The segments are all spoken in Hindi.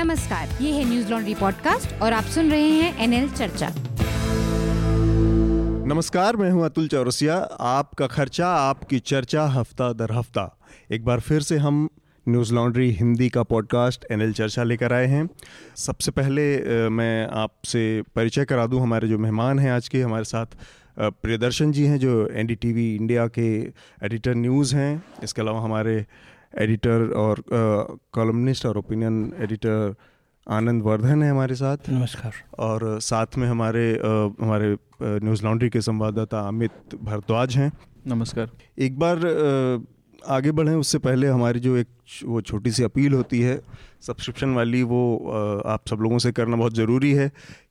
नमस्कार, ये है न्यूज़ लॉन्ड्री पॉडकास्ट और आप सुन रहे हैं एनएल चर्चा। नमस्कार, मैं हूँ अतुल चौरसिया। आपका खर्चा, आपकी चर्चा हफ़्ता दर हफ़्ता। एक बार फिर से हम न्यूज़ लॉन्ड्री हिंदी का पॉडकास्ट एनएल चर्चा लेकर आए हैं। सबसे पहले मैं आपसे परिचय करा दूँ हमारे जो मेहमान हैं आज के, हमारे साथ प्रियदर्शन जी हैं जो एनडीटीवी इंडिया के एडिटर न्यूज़ हैं। इसके अलावा हमारे एडिटर और कॉलमनिस्ट और ओपिनियन एडिटर आनंद वर्धन है हमारे साथ। नमस्कार। और साथ में हमारे आ, हमारे न्यूज़ लॉन्ड्री के संवाददाता अमित भारद्वाज हैं। नमस्कार। एक बार आगे बढ़ें, उससे पहले हमारी जो एक वो छोटी सी अपील होती है, सब्सक्रिप्शन वाली, वो आप सब लोगों से करना बहुत ज़रूरी है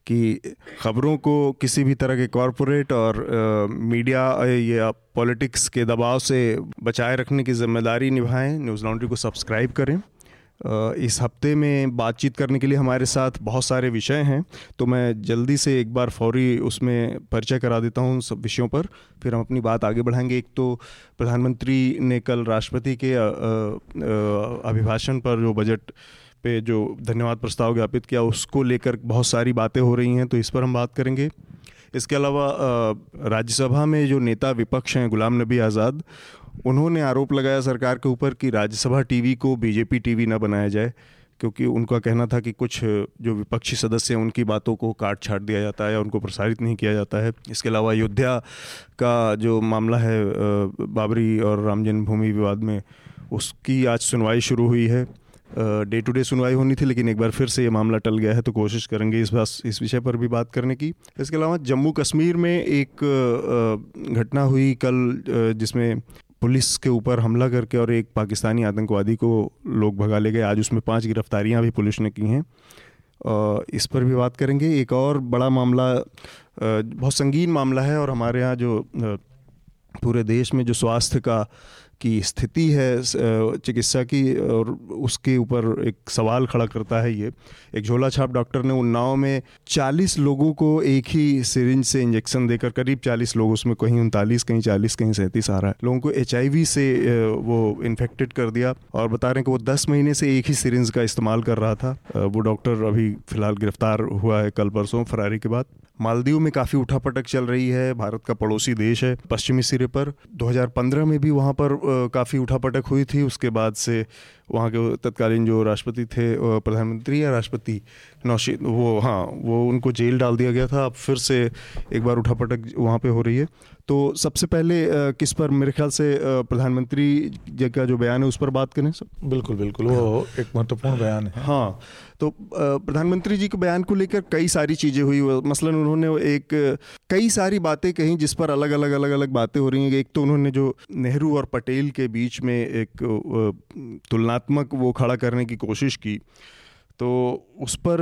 कि ख़बरों को किसी भी तरह के कॉरपोरेट और मीडिया या पॉलिटिक्स के दबाव से बचाए रखने की ज़िम्मेदारी निभाएँ। न्यूज़ लॉन्ड्री को सब्सक्राइब करें। इस हफ़्ते में बातचीत करने के लिए हमारे साथ बहुत सारे विषय हैं तो मैं जल्दी से एक बार फौरी उसमें परिचय करा देता हूँ उन सब विषयों पर, फिर हम अपनी बात आगे बढ़ाएँगे। एक तो प्रधानमंत्री ने कल राष्ट्रपति के अभिभाषण पर जो बजट पे जो धन्यवाद प्रस्ताव ज्ञापित किया, उसको लेकर बहुत सारी बातें हो रही हैं तो इस पर हम बात करेंगे। इसके अलावा राज्यसभा में जो नेता विपक्ष हैं, गुलाम नबी आज़ाद उन्होंने आरोप लगाया सरकार के ऊपर कि राज्यसभा टीवी को बीजेपी टीवी न बनाया जाए, क्योंकि उनका कहना था कि कुछ जो विपक्षी सदस्य हैं, उनकी बातों को काट छाट दिया जाता है उनको प्रसारित नहीं किया जाता है। इसके अलावा अयोध्या का जो मामला है बाबरी और राम जन्मभूमि विवाद में, उसकी आज सुनवाई शुरू हुई है। डे टू डे सुनवाई होनी थी, लेकिन एक बार फिर से ये मामला टल गया है तो कोशिश करेंगे इस बात, इस विषय पर भी बात करने की। इसके अलावा जम्मू कश्मीर में एक घटना हुई कल जिसमें पुलिस के ऊपर हमला करके और एक पाकिस्तानी आतंकवादी को लोग भगा ले गए। आज उसमें पाँच गिरफ्तारियाँ भी पुलिस ने की हैं। इस पर भी बात करेंगे। एक और बड़ा मामला बहुत संगीन मामला है और हमारे यहाँ जो पूरे देश में जो स्वास्थ्य का की स्थिति है चिकित्सा की और उसके ऊपर एक सवाल खड़ा करता है ये। एक झोला छाप डॉक्टर ने उन्नाव में 40 लोगों को एक ही सिरिंज से इंजेक्शन देकर, करीब 40 लोग उसमें कहीं उनतालीस, कहीं 40 कहीं सैंतीस आ रहा है। लोगों को एचआईवी से वो इन्फेक्टेड कर दिया और बता रहे हैं कि वो 10 महीने से एक ही सिरिंज का इस्तेमाल कर रहा था। वो डॉक्टर अभी फ़िलहाल गिरफ़्तार हुआ है कल परसों, फरारी के बाद। मालदीव में काफ़ी उठापटक चल रही है, भारत का पड़ोसी देश है पश्चिमी सिरे पर। 2015 में भी वहाँ पर काफ़ी उठापटक हुई थी। उसके बाद से वहाँ के तत्कालीन जो राष्ट्रपति थे प्रधानमंत्री या राष्ट्रपति नौशी वो हाँ वो उनको जेल डाल दिया गया था। अब फिर से एक बार उठापटक वहाँ पे हो रही है। तो सबसे पहले किस पर मेरे ख्याल से प्रधानमंत्री जी का जो बयान है उस पर बात करें सब? बिल्कुल बिल्कुल वो एक महत्वपूर्ण बयान है। हाँ तो प्रधानमंत्री जी के बयान को लेकर कई सारी चीज़ें हुई। मसलन उन्होंने एक कई सारी बातें कही जिस पर अलग अलग अलग अलग बातें हो रही हैं। एक तो उन्होंने जो नेहरू और पटेल के बीच में एक अ, तुलनात्मक वो खड़ा करने की कोशिश की। तो उस पर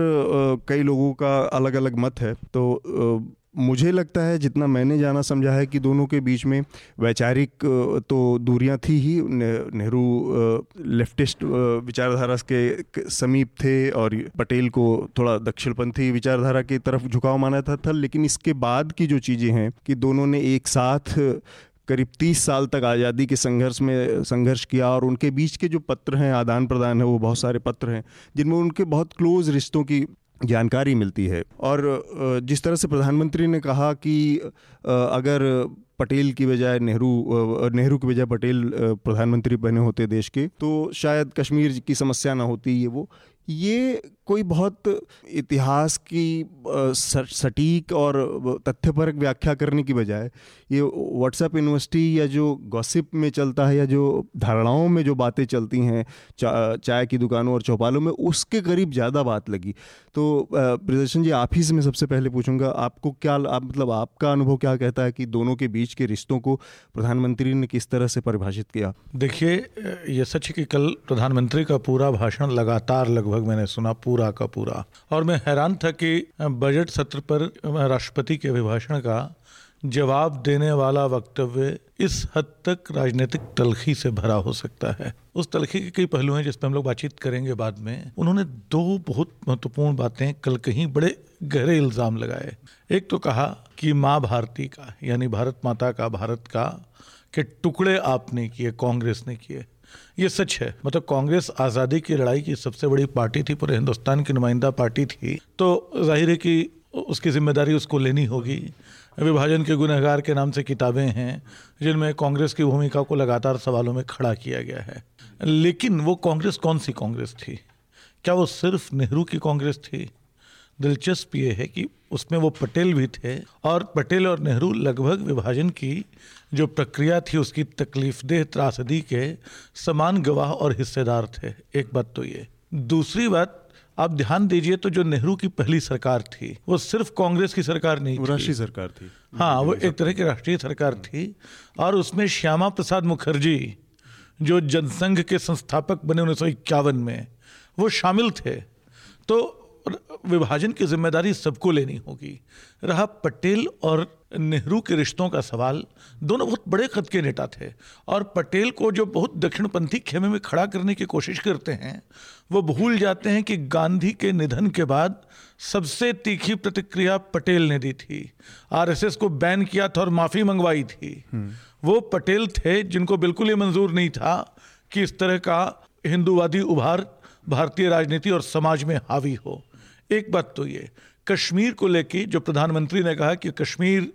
कई लोगों का अलग अलग मत है। तो मुझे लगता है जितना मैंने जाना समझा है कि दोनों के बीच में वैचारिक तो दूरियाँ थी ही। नेहरू लेफ्टिस्ट विचारधारा के समीप थे और पटेल को थोड़ा दक्षिणपंथी विचारधारा की तरफ़ झुकाव माना था, था लेकिन इसके बाद की जो चीज़ें हैं कि दोनों ने एक साथ करीब तीस साल तक आज़ादी के संघर्ष में, संघर्ष किया और उनके बीच के जो पत्र हैं, आदान प्रदान है, वो बहुत सारे पत्र हैं, जिनमें उनके बहुत क्लोज रिश्तों की जानकारी मिलती है। और जिस तरह से प्रधानमंत्री ने कहा कि अगर पटेल की बजाय नेहरू नेहरू की बजाय पटेल प्रधानमंत्री बने होते देश के तो शायद कश्मीर की समस्या ना होती ये वो। ये कोई बहुत इतिहास की सटीक और तथ्यपरक व्याख्या करने की बजाय ये व्हाट्सएप यूनिवर्सिटी या जो गॉसिप में चलता है या जो धारणाओं में जो बातें चलती हैं चा, चाय की दुकानों और चौपालों में उसके करीब ज़्यादा बात लगी। तो प्रदर्शन जी आप ही से मैं सबसे पहले पूछूँगा आपको क्या आप मतलब आपका अनुभव क्या कहता है कि दोनों के बीच के रिश्तों को प्रधानमंत्री ने किस तरह से परिभाषित किया? देखिए ये सच है कि कल प्रधानमंत्री का पूरा भाषण लगातार लगभग मैंने सुना पूरा का पूरा। और मैं हैरान था कि बजट सत्र पर राष्ट्रपति के अभिभाषण का जवाब देने वाला वक्तव्य इस हद तक राजनीतिक तलखी से भरा हो सकता है। उस तलखी के कई पहलू हैं जिस पर हम लोग बातचीत करेंगे बाद में। उन्होंने दो बहुत महत्वपूर्ण बातें कल कहीं बड़े गहरे इल्ज़ाम लगाए। एक तो कहा कि माँ भारती का, यानी भारत माता का, भारत का, के टुकड़े आपने किए, कांग्रेस ने किए। ये सच है। मतलब कांग्रेस आज़ादी की लड़ाई की सबसे बड़ी पार्टी थी, पूरे हिंदुस्तान की नुमाइंदा पार्टी थी। तो ज़ाहिर है कि उसकी ज़िम्मेदारी उसको लेनी होगी। विभाजन के गुनहगार के नाम से किताबें हैं, जिनमें कांग्रेस की भूमिका को लगातार सवालों में खड़ा किया गया है। लेकिन वो कांग्रेस कौन सी कांग्रेस थी? क्या वो सिर्फ़ नेहरू की कांग्रेस थी? दिलचस्प ये है कि उसमें वो पटेल भी थे और पटेल और नेहरू लगभग विभाजन की जो प्रक्रिया थी उसकी तकलीफदेह त्रासदी के समान गवाह और हिस्सेदार थे। एक बात तो ये। दूसरी बात आप ध्यान दीजिए तो जो नेहरू की पहली सरकार थी वो सिर्फ़ कांग्रेस की सरकार नहीं थी। राष्ट्रीय सरकार थी। हाँ वो एक तरह की राष्ट्रीय सरकार थी। और उसमें श्यामा प्रसाद मुखर्जी जो जनसंघ के संस्थापक बने उन्नीस सौ इक्यावन में वो शामिल थे। तो विभाजन की ज़िम्मेदारी सबको लेनी होगी। रहा पटेल और नेहरू के रिश्तों का सवाल दोनों बहुत बड़े खत के नेता थे और पटेल को जो बहुत दक्षिणपंथी खेमे में खड़ा करने की कोशिश करते हैं, वो भूल जाते हैं कि गांधी के निधन के बाद सबसे तीखी प्रतिक्रिया पटेल ने दी थी। आरएसएस को बैन किया था और माफ़ी मंगवाई थी। वो पटेल थे जिनको बिल्कुल ये मंजूर नहीं था कि इस तरह का हिंदूवादी उभार भारतीय राजनीति और समाज में हावी हो। एक बात तो ये, कश्मीर को लेके जो प्रधानमंत्री ने कहा कि कश्मीर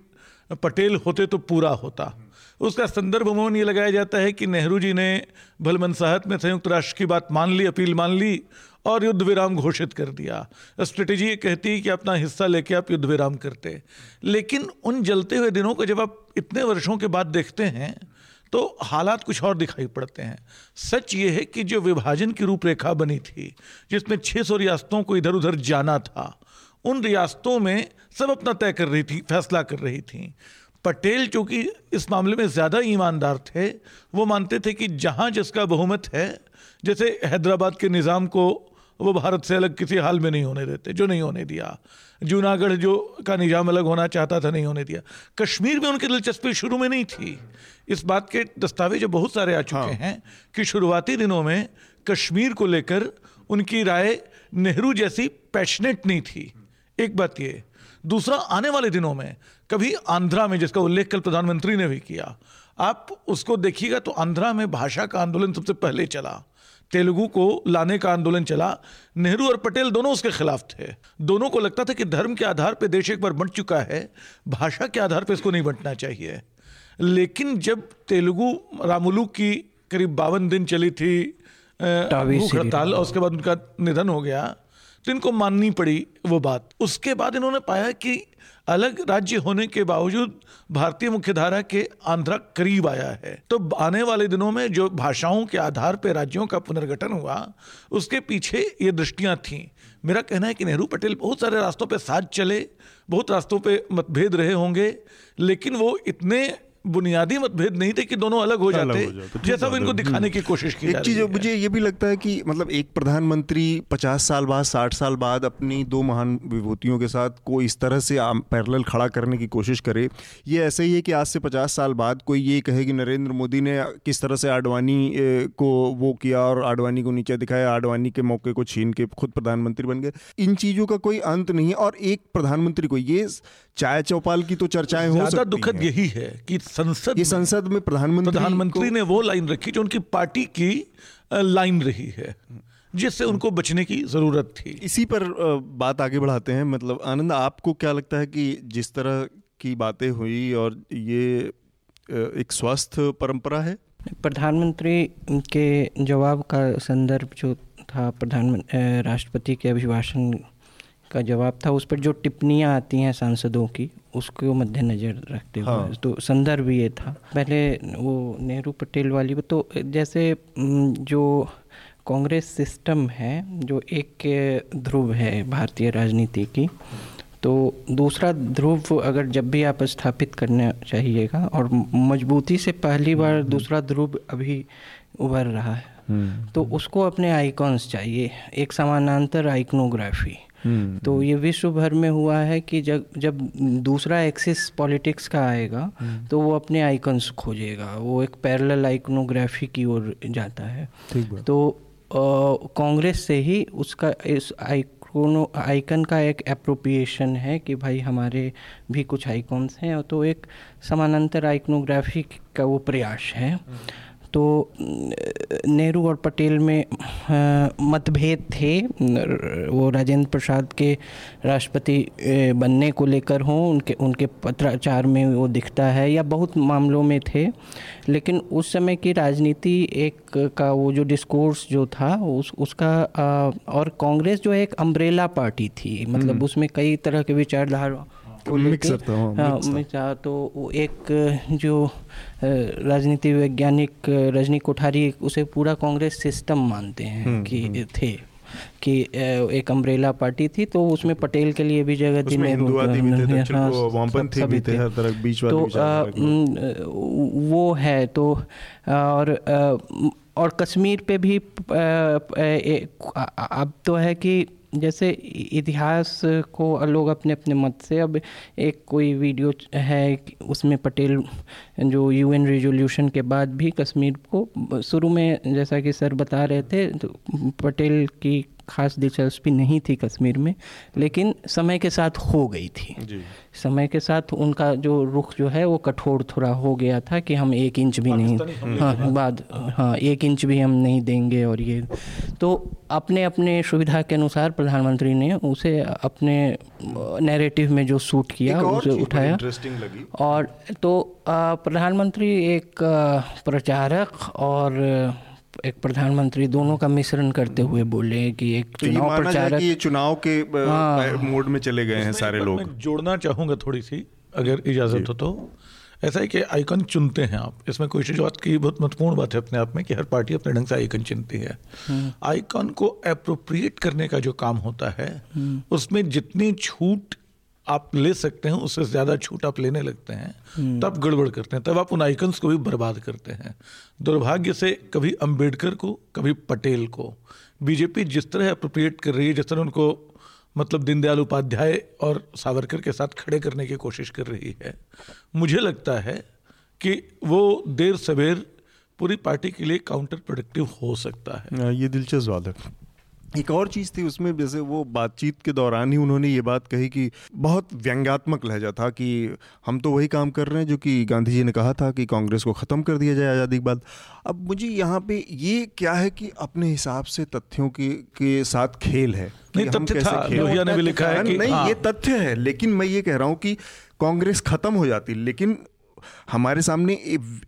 पटेल होते तो पूरा होता। उसका संदर्भ उमून ये लगाया जाता है कि नेहरू जी ने भलमनसाहत में संयुक्त राष्ट्र की बात मान ली, अपील मान ली और युद्ध विराम घोषित कर दिया। स्ट्रेटेजी ये कहती है कि अपना हिस्सा लेके आप युद्ध विराम करते। लेकिन उन जलते हुए दिनों को जब आप इतने वर्षों के बाद देखते हैं तो हालात कुछ और दिखाई पड़ते हैं। सच ये है कि जो विभाजन की रूपरेखा बनी थी, जिसमें 600 रियासतों को इधर उधर जाना था उन रियासतों में सब अपना तय कर रही थी फैसला कर रही थी। पटेल चूँकि इस मामले में ज़्यादा ईमानदार थे वो मानते थे कि जहाँ जिसका बहुमत है जैसे हैदराबाद के निज़ाम को वो भारत से अलग किसी हाल में नहीं होने देते जो नहीं होने दिया। जूनागढ़ जो का निज़ाम अलग होना चाहता था नहीं होने दिया। कश्मीर में उनकी दिलचस्पी शुरू में नहीं थी। इस बात के दस्तावेज़ बहुत सारे आ चुके हाँ। हैं कि शुरुआती दिनों में कश्मीर को लेकर उनकी राय नेहरू जैसी पैशनेट नहीं थी। एक बात ये दूसरा आने वाले दिनों में कभी आंध्रा में जिसका उल्लेख कल प्रधानमंत्री ने भी किया आप उसको देखिएगा तो आंध्रा में भाषा का आंदोलन सबसे पहले चला तेलुगु को लाने का आंदोलन चला नेहरू और पटेल दोनों उसके खिलाफ थे। दोनों को लगता था कि धर्म के आधार पर देश एक बार बंट चुका है भाषा के आधार पर इसको नहीं बंटना चाहिए। लेकिन जब तेलुगु रामुलू की करीब बावन दिन चली थी हड़ताल और उसके बाद उनका निधन हो गया इनको माननी पड़ी वो बात। उसके बाद इन्होंने पाया कि अलग राज्य होने के बावजूद भारतीय मुख्यधारा के आंध्रा करीब आया है। तो आने वाले दिनों में जो भाषाओं के आधार पर राज्यों का पुनर्गठन हुआ, उसके पीछे ये दृष्टियाँ थीं। मेरा कहना है कि नेहरू पटेल बहुत सारे रास्तों पे साथ चले, बहुत रास्तों पे मतभेद रहे होंगे, लेकिन वो इतने बुनियादी मतभेद नहीं थे कि दोनों अलग हो जाते, हो जाते जैसा वो इनको दिखाने की कोशिश की एक चीज़ मुझे ये भी लगता है कि मतलब एक प्रधानमंत्री पचास साल बाद साठ साल बाद अपनी दो महान विभूतियों के साथ को इस तरह से पैरेलल खड़ा करने की कोशिश करे। ये ऐसे ही है कि आज से पचास साल बाद कोई ये कहे कि नरेंद्र मोदी ने किस तरह से आडवाणी को वो किया और आडवाणी को नीचे दिखाया आडवाणी के मौके को छीन के खुद प्रधानमंत्री बन गए। इन चीज़ों का कोई अंत नहीं है और एक प्रधानमंत्री को ये चाय चौपाल की तो चर्चाएँ हो दुखद यही है कि संसद ये संसद में प्रधानमंत्री प्रधानमंत्री ने वो लाइन रखी जो उनकी पार्टी की लाइन रही है जिससे उनको बचने की ज़रूरत थी। इसी पर बात आगे बढ़ाते हैं। मतलब आनंद आपको क्या लगता है कि जिस तरह की बातें हुई और ये एक स्वस्थ परंपरा है? प्रधानमंत्री के जवाब का संदर्भ जो था प्रधानमंत्री राष्ट्रपति के अभिभाषण का जवाब था उस पर जो टिप्पणियाँ आती हैं सांसदों की उसको मद्देनज़र रखते हुए हाँ। तो संदर्भ ये था पहले वो नेहरू पटेल वाली तो जैसे जो कांग्रेस सिस्टम है जो एक ध्रुव है भारतीय राजनीति की तो दूसरा ध्रुव अगर जब भी आप स्थापित करना चाहिएगा और मजबूती से पहली बार हम्म। दूसरा ध्रुव अभी उभर रहा है हम्म। तो उसको अपने आइकॉन्स चाहिए एक समानांतर आइकनोग्राफी हम्म। तो ये विश्व भर में हुआ है कि जब जब दूसरा एक्सिस पॉलिटिक्स का आएगा हम्म। तो वो अपने आइकन्स खोजेगा। वो एक पैरेलल आइकनोग्राफी की ओर जाता है। तो कांग्रेस से ही उसका इस आइकोनो आइकन का एक अप्रोप्रिएशन है कि भाई हमारे भी कुछ आइकॉन्स हैं तो एक समानांतर आइकनोग्राफी का वो प्रयास है। तो नेहरू और पटेल में मतभेद थे। वो राजेंद्र प्रसाद के राष्ट्रपति बनने को लेकर हों उनके उनके पत्राचार में वो दिखता है या बहुत मामलों में थे। लेकिन उस समय की राजनीति एक का वो जो डिस्कोर्स जो था उस उसका और कांग्रेस जो है एक अम्ब्रेला पार्टी थी। मतलब हम्म। उसमें कई तरह के विचारधारा को लेकर हाँ, हाँ तो एक जो राजनीति वैज्ञानिक रजनी कोठारी उसे पूरा कांग्रेस सिस्टम मानते हैं हम्म, कि हम्म। थे कि एक अम्ब्रेला पार्टी थी तो उसमें पटेल के लिए भी जगह थी नेहरू हाँ, थे तो वो है। तो और और कश्मीर पे भी अब तो है कि जैसे इतिहास को लोग अपने अपने मत से, अब एक कोई वीडियो है उसमें पटेल जो यूएन रेजोल्यूशन के बाद भी कश्मीर को शुरू में जैसा कि सर बता रहे थे तो पटेल की खास दिलचस्पी नहीं थी कश्मीर में लेकिन समय के साथ हो गई थी। जी। समय के साथ उनका जो रुख जो है वो कठोर थोड़ा हो गया था कि हम एक इंच भी नहीं हाँ बाद। हाँ एक इंच भी हम नहीं देंगे और ये। तो अपने अपने सुविधा के अनुसार प्रधानमंत्री ने उसे अपने नैरेटिव में जो सूट किया उसे उठाया। और तो प्रधानमंत्री एक प्रचारक और एक प्रधानमंत्री दोनों का मिश्रण करते हुए बोले कि एक तो चुनाव प्रचारक कि ये चुनाव के हाँ, मोड में चले गए हैं सारे लोग। जोड़ना चाहूँगा थोड़ी सी अगर इजाज़त हो तो। ऐसा है कि आइकन चुनते हैं आप। इसमें कोई बात की बहुत महत्वपूर्ण बात है अपने आप में कि हर पार्टी अपने ढंग से आइकन चुनती है। Icon hmm. को अप्रोप्रिएट करने का जो काम होता है हम्म। उसमें जितनी छूट आप ले सकते हैं उससे ज़्यादा छूट आप लेने लगते हैं। तब गड़बड़ करते हैं तब आप उन आइकन्स को भी बर्बाद करते हैं दुर्भाग्य से कभी अंबेडकर को कभी पटेल को बीजेपी जिस तरह अप्रोप्रिएट कर रही है जिस तरह उनको मतलब दीनदयाल उपाध्याय और सावरकर के साथ खड़े करने की कोशिश कर रही है मुझे लगता है कि वो देर सवेर पूरी पार्टी के लिए काउंटर प्रोडक्टिव हो सकता हाँ, ये दिलचस्प बात है एक और चीज़ थी उसमें जैसे वो बातचीत के दौरान ही उन्होंने ये बात कही कि बहुत व्यंग्यात्मक लहजा था कि हम तो वही काम कर रहे हैं जो कि गांधी जी ने कहा था कि कांग्रेस को ख़त्म कर दिया जाए आज़ादी के बाद। अब मुझे यहाँ पे ये क्या है कि अपने हिसाब से तथ्यों के के साथ खेल है? नहीं तथ्य था ने भी लिखा है कि नहीं हाँ। ये तथ्य है लेकिन मैं ये कह रहा हूँ कि कांग्रेस खत्म हो जाती लेकिन हमारे सामने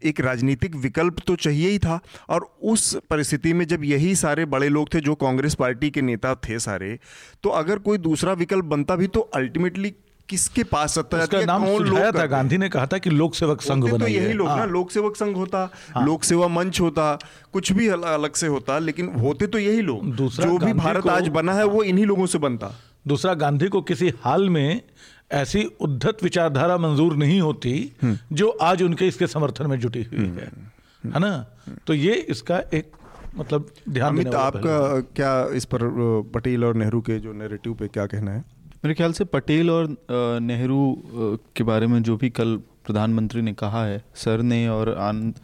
एक राजनीतिक विकल्प तो चाहिए ही था। और उस परिस्थिति में जब यही सारे बड़े लोग थे जो कांग्रेस पार्टी के नेता थे सारे तो अगर कोई दूसरा विकल्प बनता भी तो अल्टीमेटली किसके पास सत्ता उसका नाम सुझाया था? गांधी ने कहा था कि लोक सेवक संघ तो यही लोग हाँ। ना लोक सेवक संघ होता हाँ। लोक सेवा मंच होता कुछ भी अलग से होता लेकिन होते तो यही लोग। जो भी भारत आज बना है वो इन्हीं लोगों से बनता। दूसरा गांधी को किसी हाल में ऐसी उद्धत विचारधारा मंजूर नहीं होती हम्म। जो आज उनके इसके समर्थन में जुटी हुई है हम्म। है ना तो ये इसका एक मतलब ध्यान अमित आपका क्या इस पर पटेल और नेहरू के जो नैरेटिव पे क्या कहना है मेरे ख्याल से पटेल और नेहरू के बारे में जो भी कल प्रधानमंत्री ने कहा है सर ने और आनंद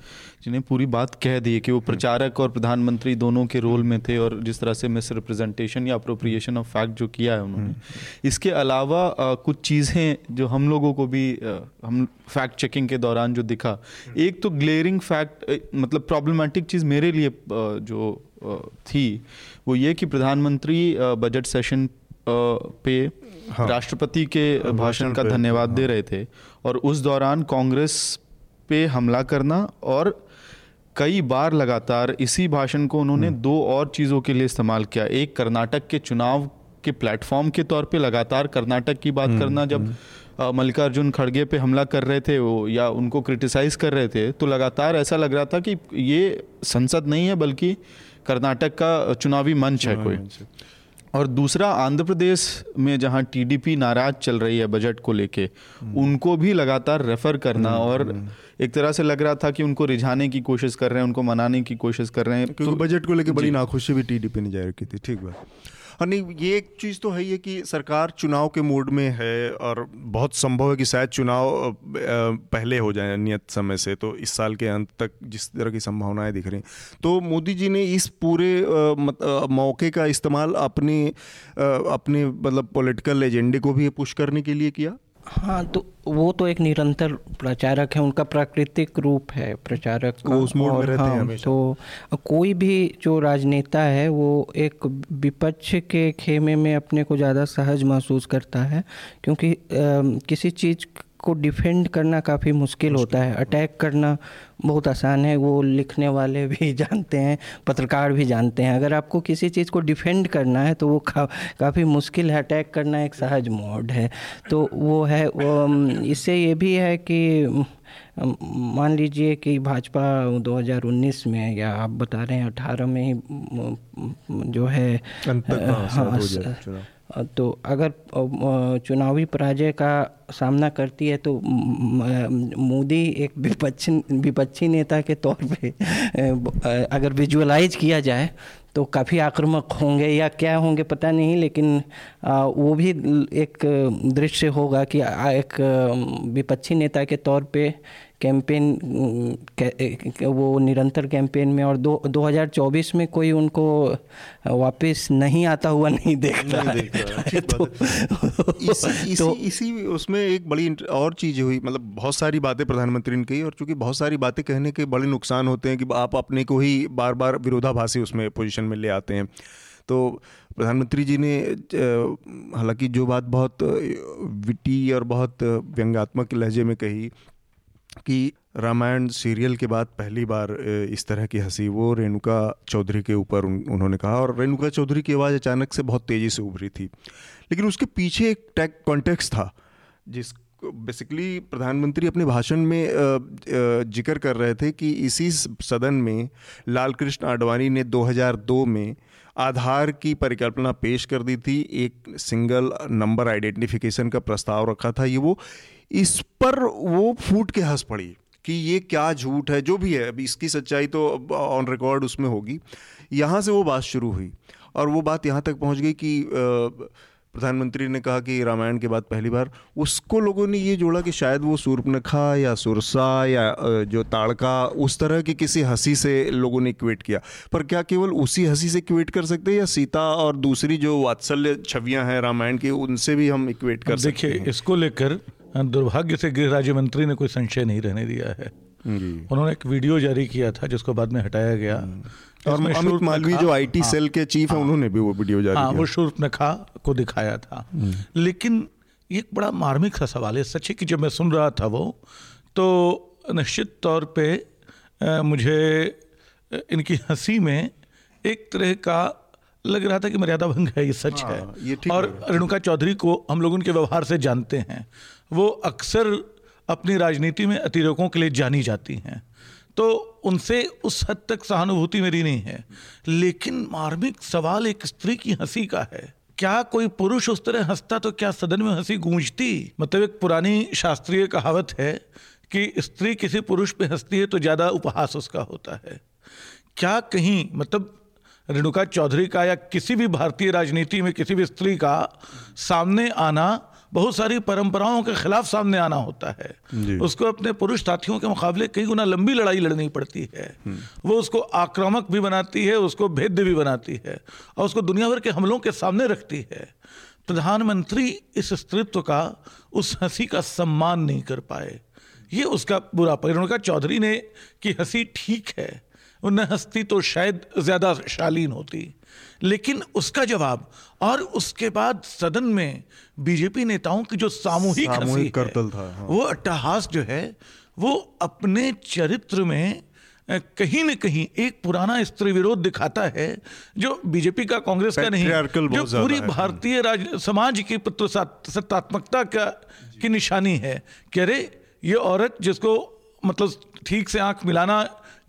जिन्हें पूरी बात कह दी है कि वो प्रचारक और प्रधानमंत्री दोनों के रोल में थे और जिस तरह से मिस रिप्रेजेंटेशन या अप्रोप्रिएशन ऑफ़ फैक्ट जो किया है उन्होंने। हम्म। इसके अलावा आ, कुछ चीज़ें जो हम लोगों को भी आ, हम फैक्ट चेकिंग के दौरान जो दिखा। एक तो ग्लेयरिंग फैक्ट मतलब प्रॉब्लमेटिक चीज़ मेरे लिए जो थी वो ये कि प्रधानमंत्री बजट सेशन पे हाँ, राष्ट्रपति के भाषण का धन्यवाद दे हाँ। रहे थे और उस दौरान कांग्रेस पे हमला करना और कई बार लगातार इसी भाषण को उन्होंने हम्म। दो और चीज़ों के लिए इस्तेमाल किया एक कर्नाटक के चुनाव के प्लेटफॉर्म के तौर पे लगातार कर्नाटक की बात हम्म, करना जब हम्म। मल्लिकार्जुन खड़गे पे हमला कर रहे थे वो या उनको क्रिटिसाइज कर रहे थे तो लगातार ऐसा लग रहा था कि ये संसद नहीं है बल्कि कर्नाटक का चुनावी मंच है कोई और दूसरा आंध्र प्रदेश में जहाँ टीडीपी नाराज़ चल रही है बजट को लेके उनको भी लगातार रेफर करना और एक तरह से लग रहा था कि उनको रिझाने की कोशिश कर रहे हैं उनको मनाने की कोशिश कर रहे हैं। क्योंकि तो बजट को लेके बड़ी नाखुशी भी टीडीपी ने ज़ाहिर की थी ठीक बात। और नहीं, ये एक चीज़ तो है ये कि सरकार चुनाव के मूड में है और बहुत संभव है कि शायद चुनाव पहले हो जाए नियत समय से तो इस साल के अंत तक जिस तरह की संभावनाएँ दिख रही तो मोदी जी ने इस पूरे मौके का इस्तेमाल अपने अपने मतलब पॉलिटिकल एजेंडे को भी पुश करने के लिए किया? हाँ तो वो तो एक निरंतर प्रचारक है उनका प्राकृतिक रूप है प्रचारक का उस मोड में रहते हैं हाँ। तो कोई भी जो राजनेता है वो एक विपक्ष के खेमे में अपने को ज़्यादा सहज महसूस करता है क्योंकि आ, किसी चीज़ को डिफेंड करना काफ़ी मुश्किल होता है। अटैक करना बहुत आसान है। वो लिखने वाले भी जानते हैं पत्रकार भी जानते हैं। अगर आपको किसी चीज़ को डिफेंड करना है तो वो का, काफ़ी मुश्किल है। अटैक करना एक सहज मोड है। तो वो है वो, इससे ये भी है कि मान लीजिए कि भाजपा 2019 में या आप बता रहे हैं 18 में ही जो है। तो अगर चुनावी पराजय का सामना करती है तो मोदी एक विपक्ष, विपक्षी नेता के तौर पे अगर विजुअलाइज किया जाए तो काफ़ी आक्रामक होंगे या क्या होंगे पता नहीं, लेकिन वो भी एक दृश्य होगा कि एक विपक्षी नेता के तौर पे कैंपेन वो निरंतर कैंपेन में और दो 2024 में कोई उनको वापस नहीं आता हुआ नहीं देख रहा नहीं है, तो, इसी इसी इसी उसमें एक बड़ी और चीज़ हुई मतलब बहुत सारी बातें प्रधानमंत्री ने कही और चूँकि बहुत सारी बातें कहने के बड़े नुकसान होते हैं कि आप अपने को ही बार बार विरोधाभासी उसमें पोजिशन में ले आते हैं। तो प्रधानमंत्री जी ने हालाँकि जो बात बहुत विटी और बहुत व्यंग्यात्मक लहजे में कही कि रामायण सीरियल के बाद पहली बार इस तरह की हँसी वो रेणुका चौधरी के ऊपर उन, उन्होंने कहा। और रेणुका चौधरी की आवाज़ अचानक से बहुत तेज़ी से उभरी थी। लेकिन उसके पीछे एक टैग कॉन्टेक्स्ट था जिस बेसिकली प्रधानमंत्री अपने भाषण में ज़िक्र कर रहे थे कि इसी सदन में लाल कृष्ण आडवाणी ने 2002 में आधार की परिकल्पना पेश कर दी थी एक सिंगल नंबर आइडेंटिफिकेशन का प्रस्ताव रखा था ये वो इस पर वो फूट के हंस पड़ी कि ये क्या झूठ है जो भी है अभी इसकी सच्चाई तो ऑन रिकॉर्ड उसमें होगी। यहाँ से वो बात शुरू हुई और वो बात यहाँ तक पहुँच गई कि अ, प्रधानमंत्री ने कहा कि रामायण के बाद पहली बार उसको लोगों ने ये जोड़ा कि शायद वो सूर्पनखा या सुरसा या जो ताड़का उस तरह की किसी हँसी से लोगों ने इक्वेट किया। पर क्या केवल उसी हँसी से इक्वेट कर सकते हैं या सीता और दूसरी जो वात्सल्य छवियाँ हैं रामायण की उनसे भी हम इक्वेट कर देखिए इसको लेकर दुर्भाग्य से गृह राज्य मंत्री ने कोई संशय नहीं रहने दिया है। उन्होंने एक वीडियो जारी किया था जिसको बाद में हटाया गया। और अमित मालवीय जो आईटी हाँ, सेल के चीफ हैं उन्होंने भी वो वीडियो जारी हाँ किया। वो शूर्पनखा को दिखाया था। लेकिन एक बड़ा मार्मिक सा सवाल है। सच है कि जब मैं सुन रहा था वो तो निश्चित तौर पे मुझे इनकी हँसी में एक तरह का लग रहा था कि मर्यादा भंग है ये सच हाँ, है ये और रेणुका चौधरी को हम लोग उनके व्यवहार से जानते हैं। वो अक्सर अपनी राजनीति में अतिरेकों के लिए जानी जाती हैं। तो उनसे उस हद तक सहानुभूति मेरी नहीं है। लेकिन मार्मिक सवाल एक स्त्री की हँसी का है। क्या कोई पुरुष उस तरह हंसता तो क्या सदन में हँसी गूंजती? मतलब एक पुरानी शास्त्रीय कहावत है कि स्त्री किसी पुरुष पे हंसती है तो ज़्यादा उपहास उसका होता है। क्या कहीं मतलब रेणुका चौधरी का या किसी भी भारतीय राजनीति में किसी भी स्त्री का सामने आना बहुत सारी परंपराओं के खिलाफ सामने आना होता है। उसको अपने पुरुष साथियों के मुकाबले कई गुना लंबी लड़ाई लड़नी पड़ती है। वो उसको आक्रामक भी बनाती है उसको भेद्य भी बनाती है और उसको दुनिया भर के हमलों के सामने रखती है। प्रधानमंत्री इस स्त्रीत्व का उस हँसी का सम्मान नहीं कर पाए। ये उसका बुरा परिणाम। चौधरी ने कि हँसी ठीक है उन हंसती तो शायद ज़्यादा शालीन होती लेकिन उसका जवाब और उसके बाद सदन में बीजेपी नेताओं की जो सामूहिक सामूहिक करतल था, हाँ। वो अट्टहास जो है वो अपने चरित्र में कहीं न कहीं एक पुराना स्त्री विरोध दिखाता है जो बीजेपी का कांग्रेस का नहीं जो पूरी भारतीय राज समाज की पुत्र सत्तात्मकता का की निशानी है कि अरे ये औरत जिसको मतलब ठीक से आँख मिलाना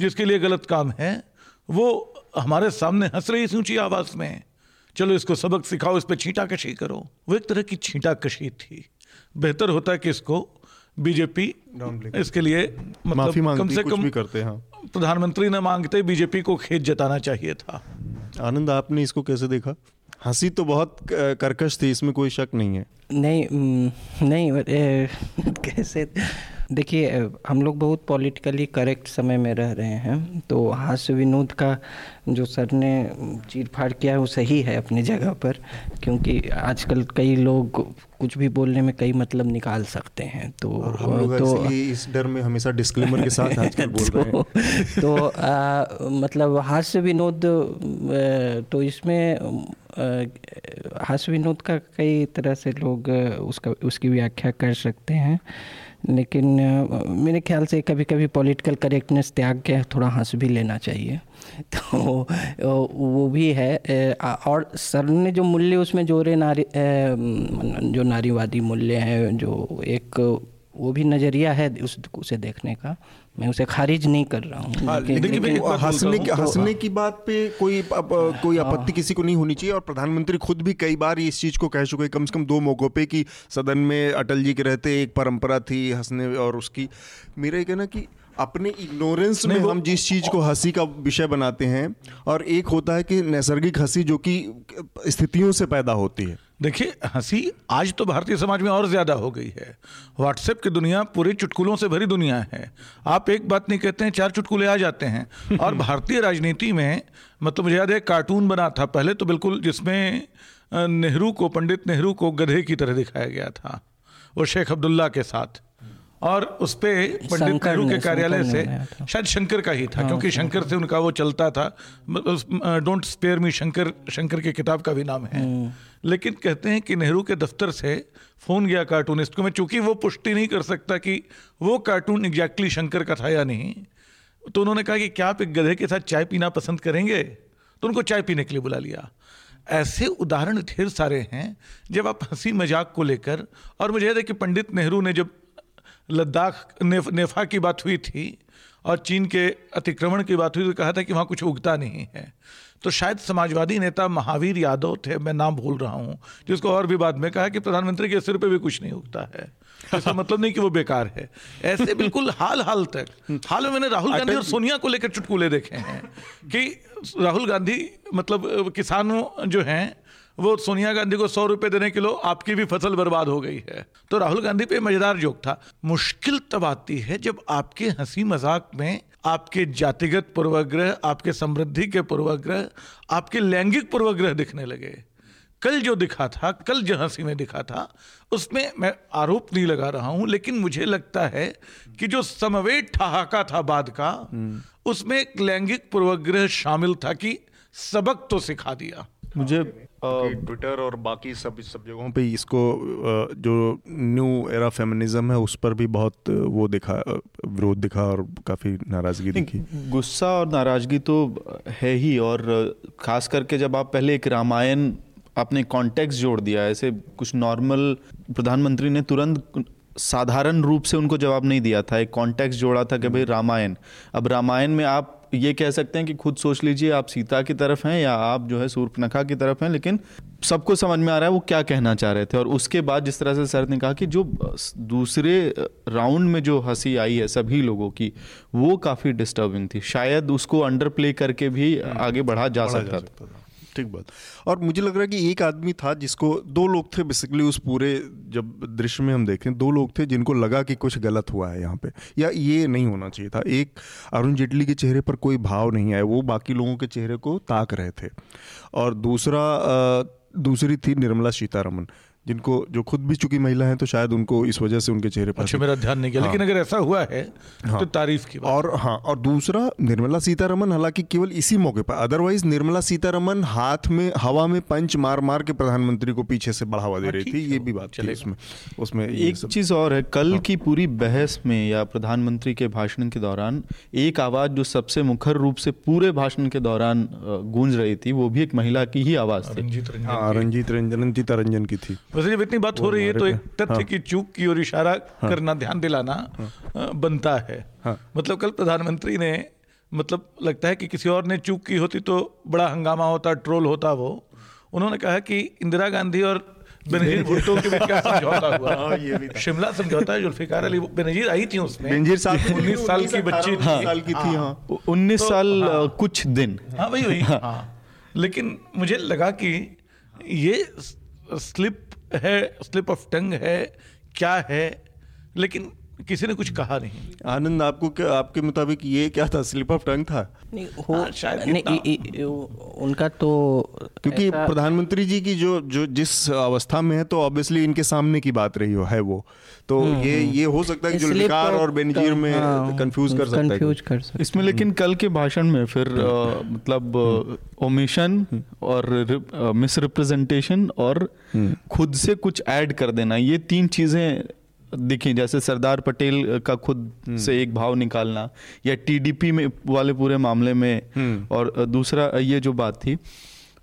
जिसके लिए गलत काम है वो हमारे सामने हंस रही इस ऊँची आवाज़ में। चलो इसको सबक सिखाओ इस पर छींटा कशी करो। वो एक तरह की छींटा कशी थी। बेहतर होता है कि इसको बीजेपी इसके लिए मतलब माफ़ी कम से कुछ कम भी करते हैं प्रधानमंत्री ने मांगते बीजेपी को खेत जताना चाहिए था। आनंद आपने इसको कैसे देखा? हँसी तो बहुत करकश थी इसमें कोई शक नहीं है। नहीं नहीं ए, कैसे? देखिए हम लोग बहुत पॉलिटिकली करेक्ट समय में रह रहे हैं तो हास्य विनोद का जो सर ने चीर फाड़ किया है वो सही है अपनी जगह पर क्योंकि आजकल कई लोग कुछ भी बोलने में कई मतलब निकाल सकते हैं तो हम लोग तो इस डर में हमेशा डिस्क्लेमर के साथ आजकल बोल रहे हैं। तो, तो आ, मतलब हास्य विनोद तो इसमें हास्य विनोद का कई तरह से लोग उसका उसकी व्याख्या कर सकते हैं। लेकिन मेरे ख्याल से कभी कभी पॉलिटिकल करेक्टनेस त्याग के थोड़ा हंस भी लेना चाहिए। तो वो भी है और सर ने जो मूल्य उसमें जोड़े नारी जो नारीवादी मूल्य हैं, जो एक, वो भी नज़रिया है उस, उसे देखने का। मैं उसे खारिज नहीं कर रहा हूँ। हाँ, एक वो बात हंसने बोलता की हंसने की बात पे कोई अब, कोई आपत्ति किसी को नहीं होनी चाहिए और प्रधानमंत्री खुद भी कई बार इस चीज़ को कह चुके हैं कम से कम दो मौकों पे कि सदन में अटल जी के रहते एक परंपरा थी हंसने और उसकी। मेरा ये कहना कि अपने इग्नोरेंस में हम जिस चीज़ को हँसी का विषय बनाते हैं और एक होता है कि नैसर्गिक हँसी जो कि स्थितियों से पैदा होती है। देखिए हँसी आज तो भारतीय समाज में और ज़्यादा हो गई है। व्हाट्सएप की दुनिया पूरी चुटकुलों से भरी दुनिया है। आप एक बात नहीं कहते हैं चार चुटकुले आ जाते हैं। और भारतीय राजनीति में मतलब मुझे याद है कार्टून बना था पहले तो बिल्कुल जिसमें नेहरू को पंडित नेहरू को गधे की तरह दिखाया गया था वो शेख अब्दुल्ला के साथ। और उस पे पंडित नेहरू के कार्यालय से। शायद शंकर का ही था क्योंकि शंकर से उनका वो चलता था। Don't spare me Shankar Shankar की किताब का भी नाम है। लेकिन कहते हैं कि नेहरू के दफ्तर से फ़ोन गया कार्टूनिस्ट को मैं चूँकि वो पुष्टि नहीं कर सकता कि वो कार्टून एग्जैक्टली शंकर का था या नहीं तो उन्होंने कहा कि क्या आप एक गधे के साथ चाय पीना पसंद करेंगे? तो उनको चाय पीने के लिए बुला लिया। ऐसे उदाहरण ढेर सारे हैं जब आप हँसी मज़ाक को लेकर और मुझे याद है कि पंडित नेहरू ने जब लद्दाख नेफ, नेफा की बात हुई थी और चीन के अतिक्रमण की बात हुई तो कहा था कि वहाँ कुछ उगता नहीं है। तो शायद समाजवादी नेता महावीर यादव थे मैं नाम भूल रहा हूँ जिसको और भी बाद में कहा कि प्रधानमंत्री के सिर पे भी कुछ नहीं उगता है। इसका मतलब नहीं कि वो बेकार है। ऐसे बिल्कुल हाल हाल तक हाल में मैंने राहुल गांधी और सोनिया को लेकर चुटकुले देखे हैं कि राहुल गांधी मतलब किसानों जो हैं वो सोनिया गांधी को सौ रुपए देने किलो आपकी भी फ़सल बर्बाद हो गई है। तो राहुल गांधी पे मज़ेदार जोक था। मुश्किल तब आती है जब आपके हँसी मज़ाक में आपके जातिगत पूर्वाग्रह आपके समृद्धि के पूर्वाग्रह आपके लैंगिक पूर्वाग्रह दिखने लगे। कल जो दिखा था कल जो हँसी में दिखा था उसमें मैं आरोप नहीं लगा रहा हूँ लेकिन मुझे लगता है कि जो समवेत ठहाका था बाद का उसमें एक लैंगिक पूर्वाग्रह शामिल था कि सबक तो सिखा दिया। मुझे ट्विटर और बाकी सब सब जगहों पे इसको जो न्यू एरा फेमिनिज्म है उस पर भी बहुत वो दिखा विरोध दिखा और काफ़ी नाराज़गी दिखी। गुस्सा और नाराज़गी तो है ही और खास करके जब आप पहले एक रामायण आपने कॉन्टेक्स्ट जोड़ दिया ऐसे कुछ नॉर्मल प्रधानमंत्री ने तुरंत साधारण रूप से उनको जवाब नहीं दिया था एक कॉन्टेक्स्ट जोड़ा था कि भाई रामायण। अब रामायण में आप ये कह सकते हैं कि खुद सोच लीजिए आप सीता की तरफ़ हैं या आप जो है सूर्पनखा की तरफ़ हैं लेकिन सबको समझ में आ रहा है वो क्या कहना चाह रहे थे। और उसके बाद जिस तरह से सर ने कहा कि जो दूसरे राउंड में जो हँसी आई है सभी लोगों की वो काफ़ी डिस्टर्बिंग थी। शायद उसको अंडर प्ले करके भी आगे बढ़ा जा बढ़ा सकता था। था। ठीक बात। और मुझे लग रहा है कि एक आदमी था जिसको दो लोग थे बेसिकली उस पूरे जब दृश्य में हम देखें, दो लोग थे जिनको लगा कि कुछ गलत हुआ है यहाँ पे। या ये नहीं होना चाहिए था। एक अरुण जेटली के चेहरे पर कोई भाव नहीं आया, वो बाकी लोगों के चेहरे को ताक रहे थे। और दूसरा दूसरी थी निर्मला सीतारमन। जिनको जो खुद भी चुकी महिला हैं तो शायद उनको इस वजह से उनके चेहरे पर अच्छा मेरा ध्यान नहीं गया हाँ। लेकिन अगर ऐसा हुआ है हाँ। तो तारीफ़ की बात और हाँ और दूसरा निर्मला सीतारमन हालाँकि केवल इसी मौके पर अदरवाइज़ निर्मला सीतारमन हाथ में हवा में पंच मार मार के प्रधानमंत्री को पीछे से बढ़ावा दे रही थी ये भी बात चले। उसमें उसमें एक चीज़ और है कल की पूरी बहस में या प्रधानमंत्री के भाषण के दौरान एक आवाज़ जो सबसे मुखर रूप से पूरे भाषण के दौरान गूंज रही थी वो भी एक महिला की ही आवाज़ थी रंजीत रंजन हाँ रंजीत रंजन रंजीता रंजन की थी वैसे जब इतनी बात हो रही है तो एक तथ्य हाँ। की चूक की ओर इशारा हाँ। करना ध्यान दिलाना अ, बनता है। हाँ। मतलब कल प्रधानमंत्री ने मतलब लगता है कि किसी और ने चूक की होती तो बड़ा हंगामा होता ट्रोल होता वो। उन्होंने कहा कि इंदिरा गांधी और बेनजीर भुट्टो के बीच क्या समझौता हुआ? शिमला समझौता है जुल्फिकार अली बेनजीर आई थी उसमें। बेनजीर साहब उन्नीस साल की बच्ची थी। साल की थी हाँ। उन्नीस साल कुछ दिन। हाँ वही वही। हाँ। लेकिन मुझे लगा कि ये स्लिप है स्लिप ऑफ़ टंग है क्या है लेकिन किसी ने कुछ कहा नहीं। आनंद आपको क्या आपके मुताबिक ये क्या था स्लिप ऑफ़ टंग था? नहीं हो हाँ, शायद नहीं इतना- इ, इ, उनका तो क्योंकि प्रधानमंत्री जी की जो जो जिस अवस्था में है तो ऑब्वियसली इनके सामने की बात रही हो है वो। तो ये ये हो सकता है जुल्फिकार और बेनजीर में हाँ, कंफ्यूज कर सकता है कर सकता इसमें लेकिन कल के भाषण में फिर मतलब ओमिशन और मिसरिप्रेजेंटेशन और खुद से कुछ ऐड कर देना ये तीन चीज़ें दिखी जैसे सरदार पटेल का खुद से एक भाव निकालना या टीडीपी में वाले पूरे मामले में और दूसरा ये जो बात थी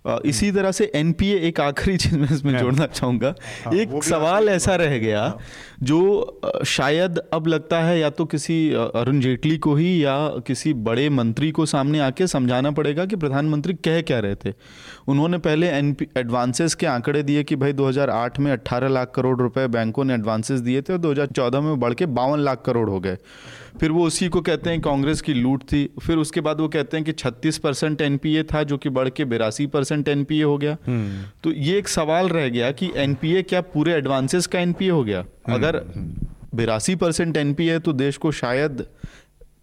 इसी तरह से एनपीए एक आखिरी चीज़ मैं इसमें जोड़ना चाहूँगा। एक सवाल ऐसा रह गया जो शायद अब लगता है या तो किसी अरुण जेटली को ही या किसी बड़े मंत्री को सामने आके समझाना पड़ेगा कि प्रधानमंत्री कह क्या रहे थे। उन्होंने पहले एनपी एडवांसेस के आंकड़े दिए कि भाई 2008 में 18 लाख करोड़ रुपए बैंकों ने एडवांसेस दिए थे और 2014 में बढ़ के बावन लाख करोड़ हो गए। फिर वो उसी को कहते हैं कांग्रेस की लूट थी। फिर उसके बाद वो कहते हैं कि 36 परसेंट एनपीए था जो कि बढ़ के बिरासी परसेंट एनपीए हो गया। तो ये एक सवाल रह गया कि एनपीए क्या पूरे एडवांसेस का एनपीए हो गया? अगर बिरासी परसेंट एनपीए है तो देश को शायद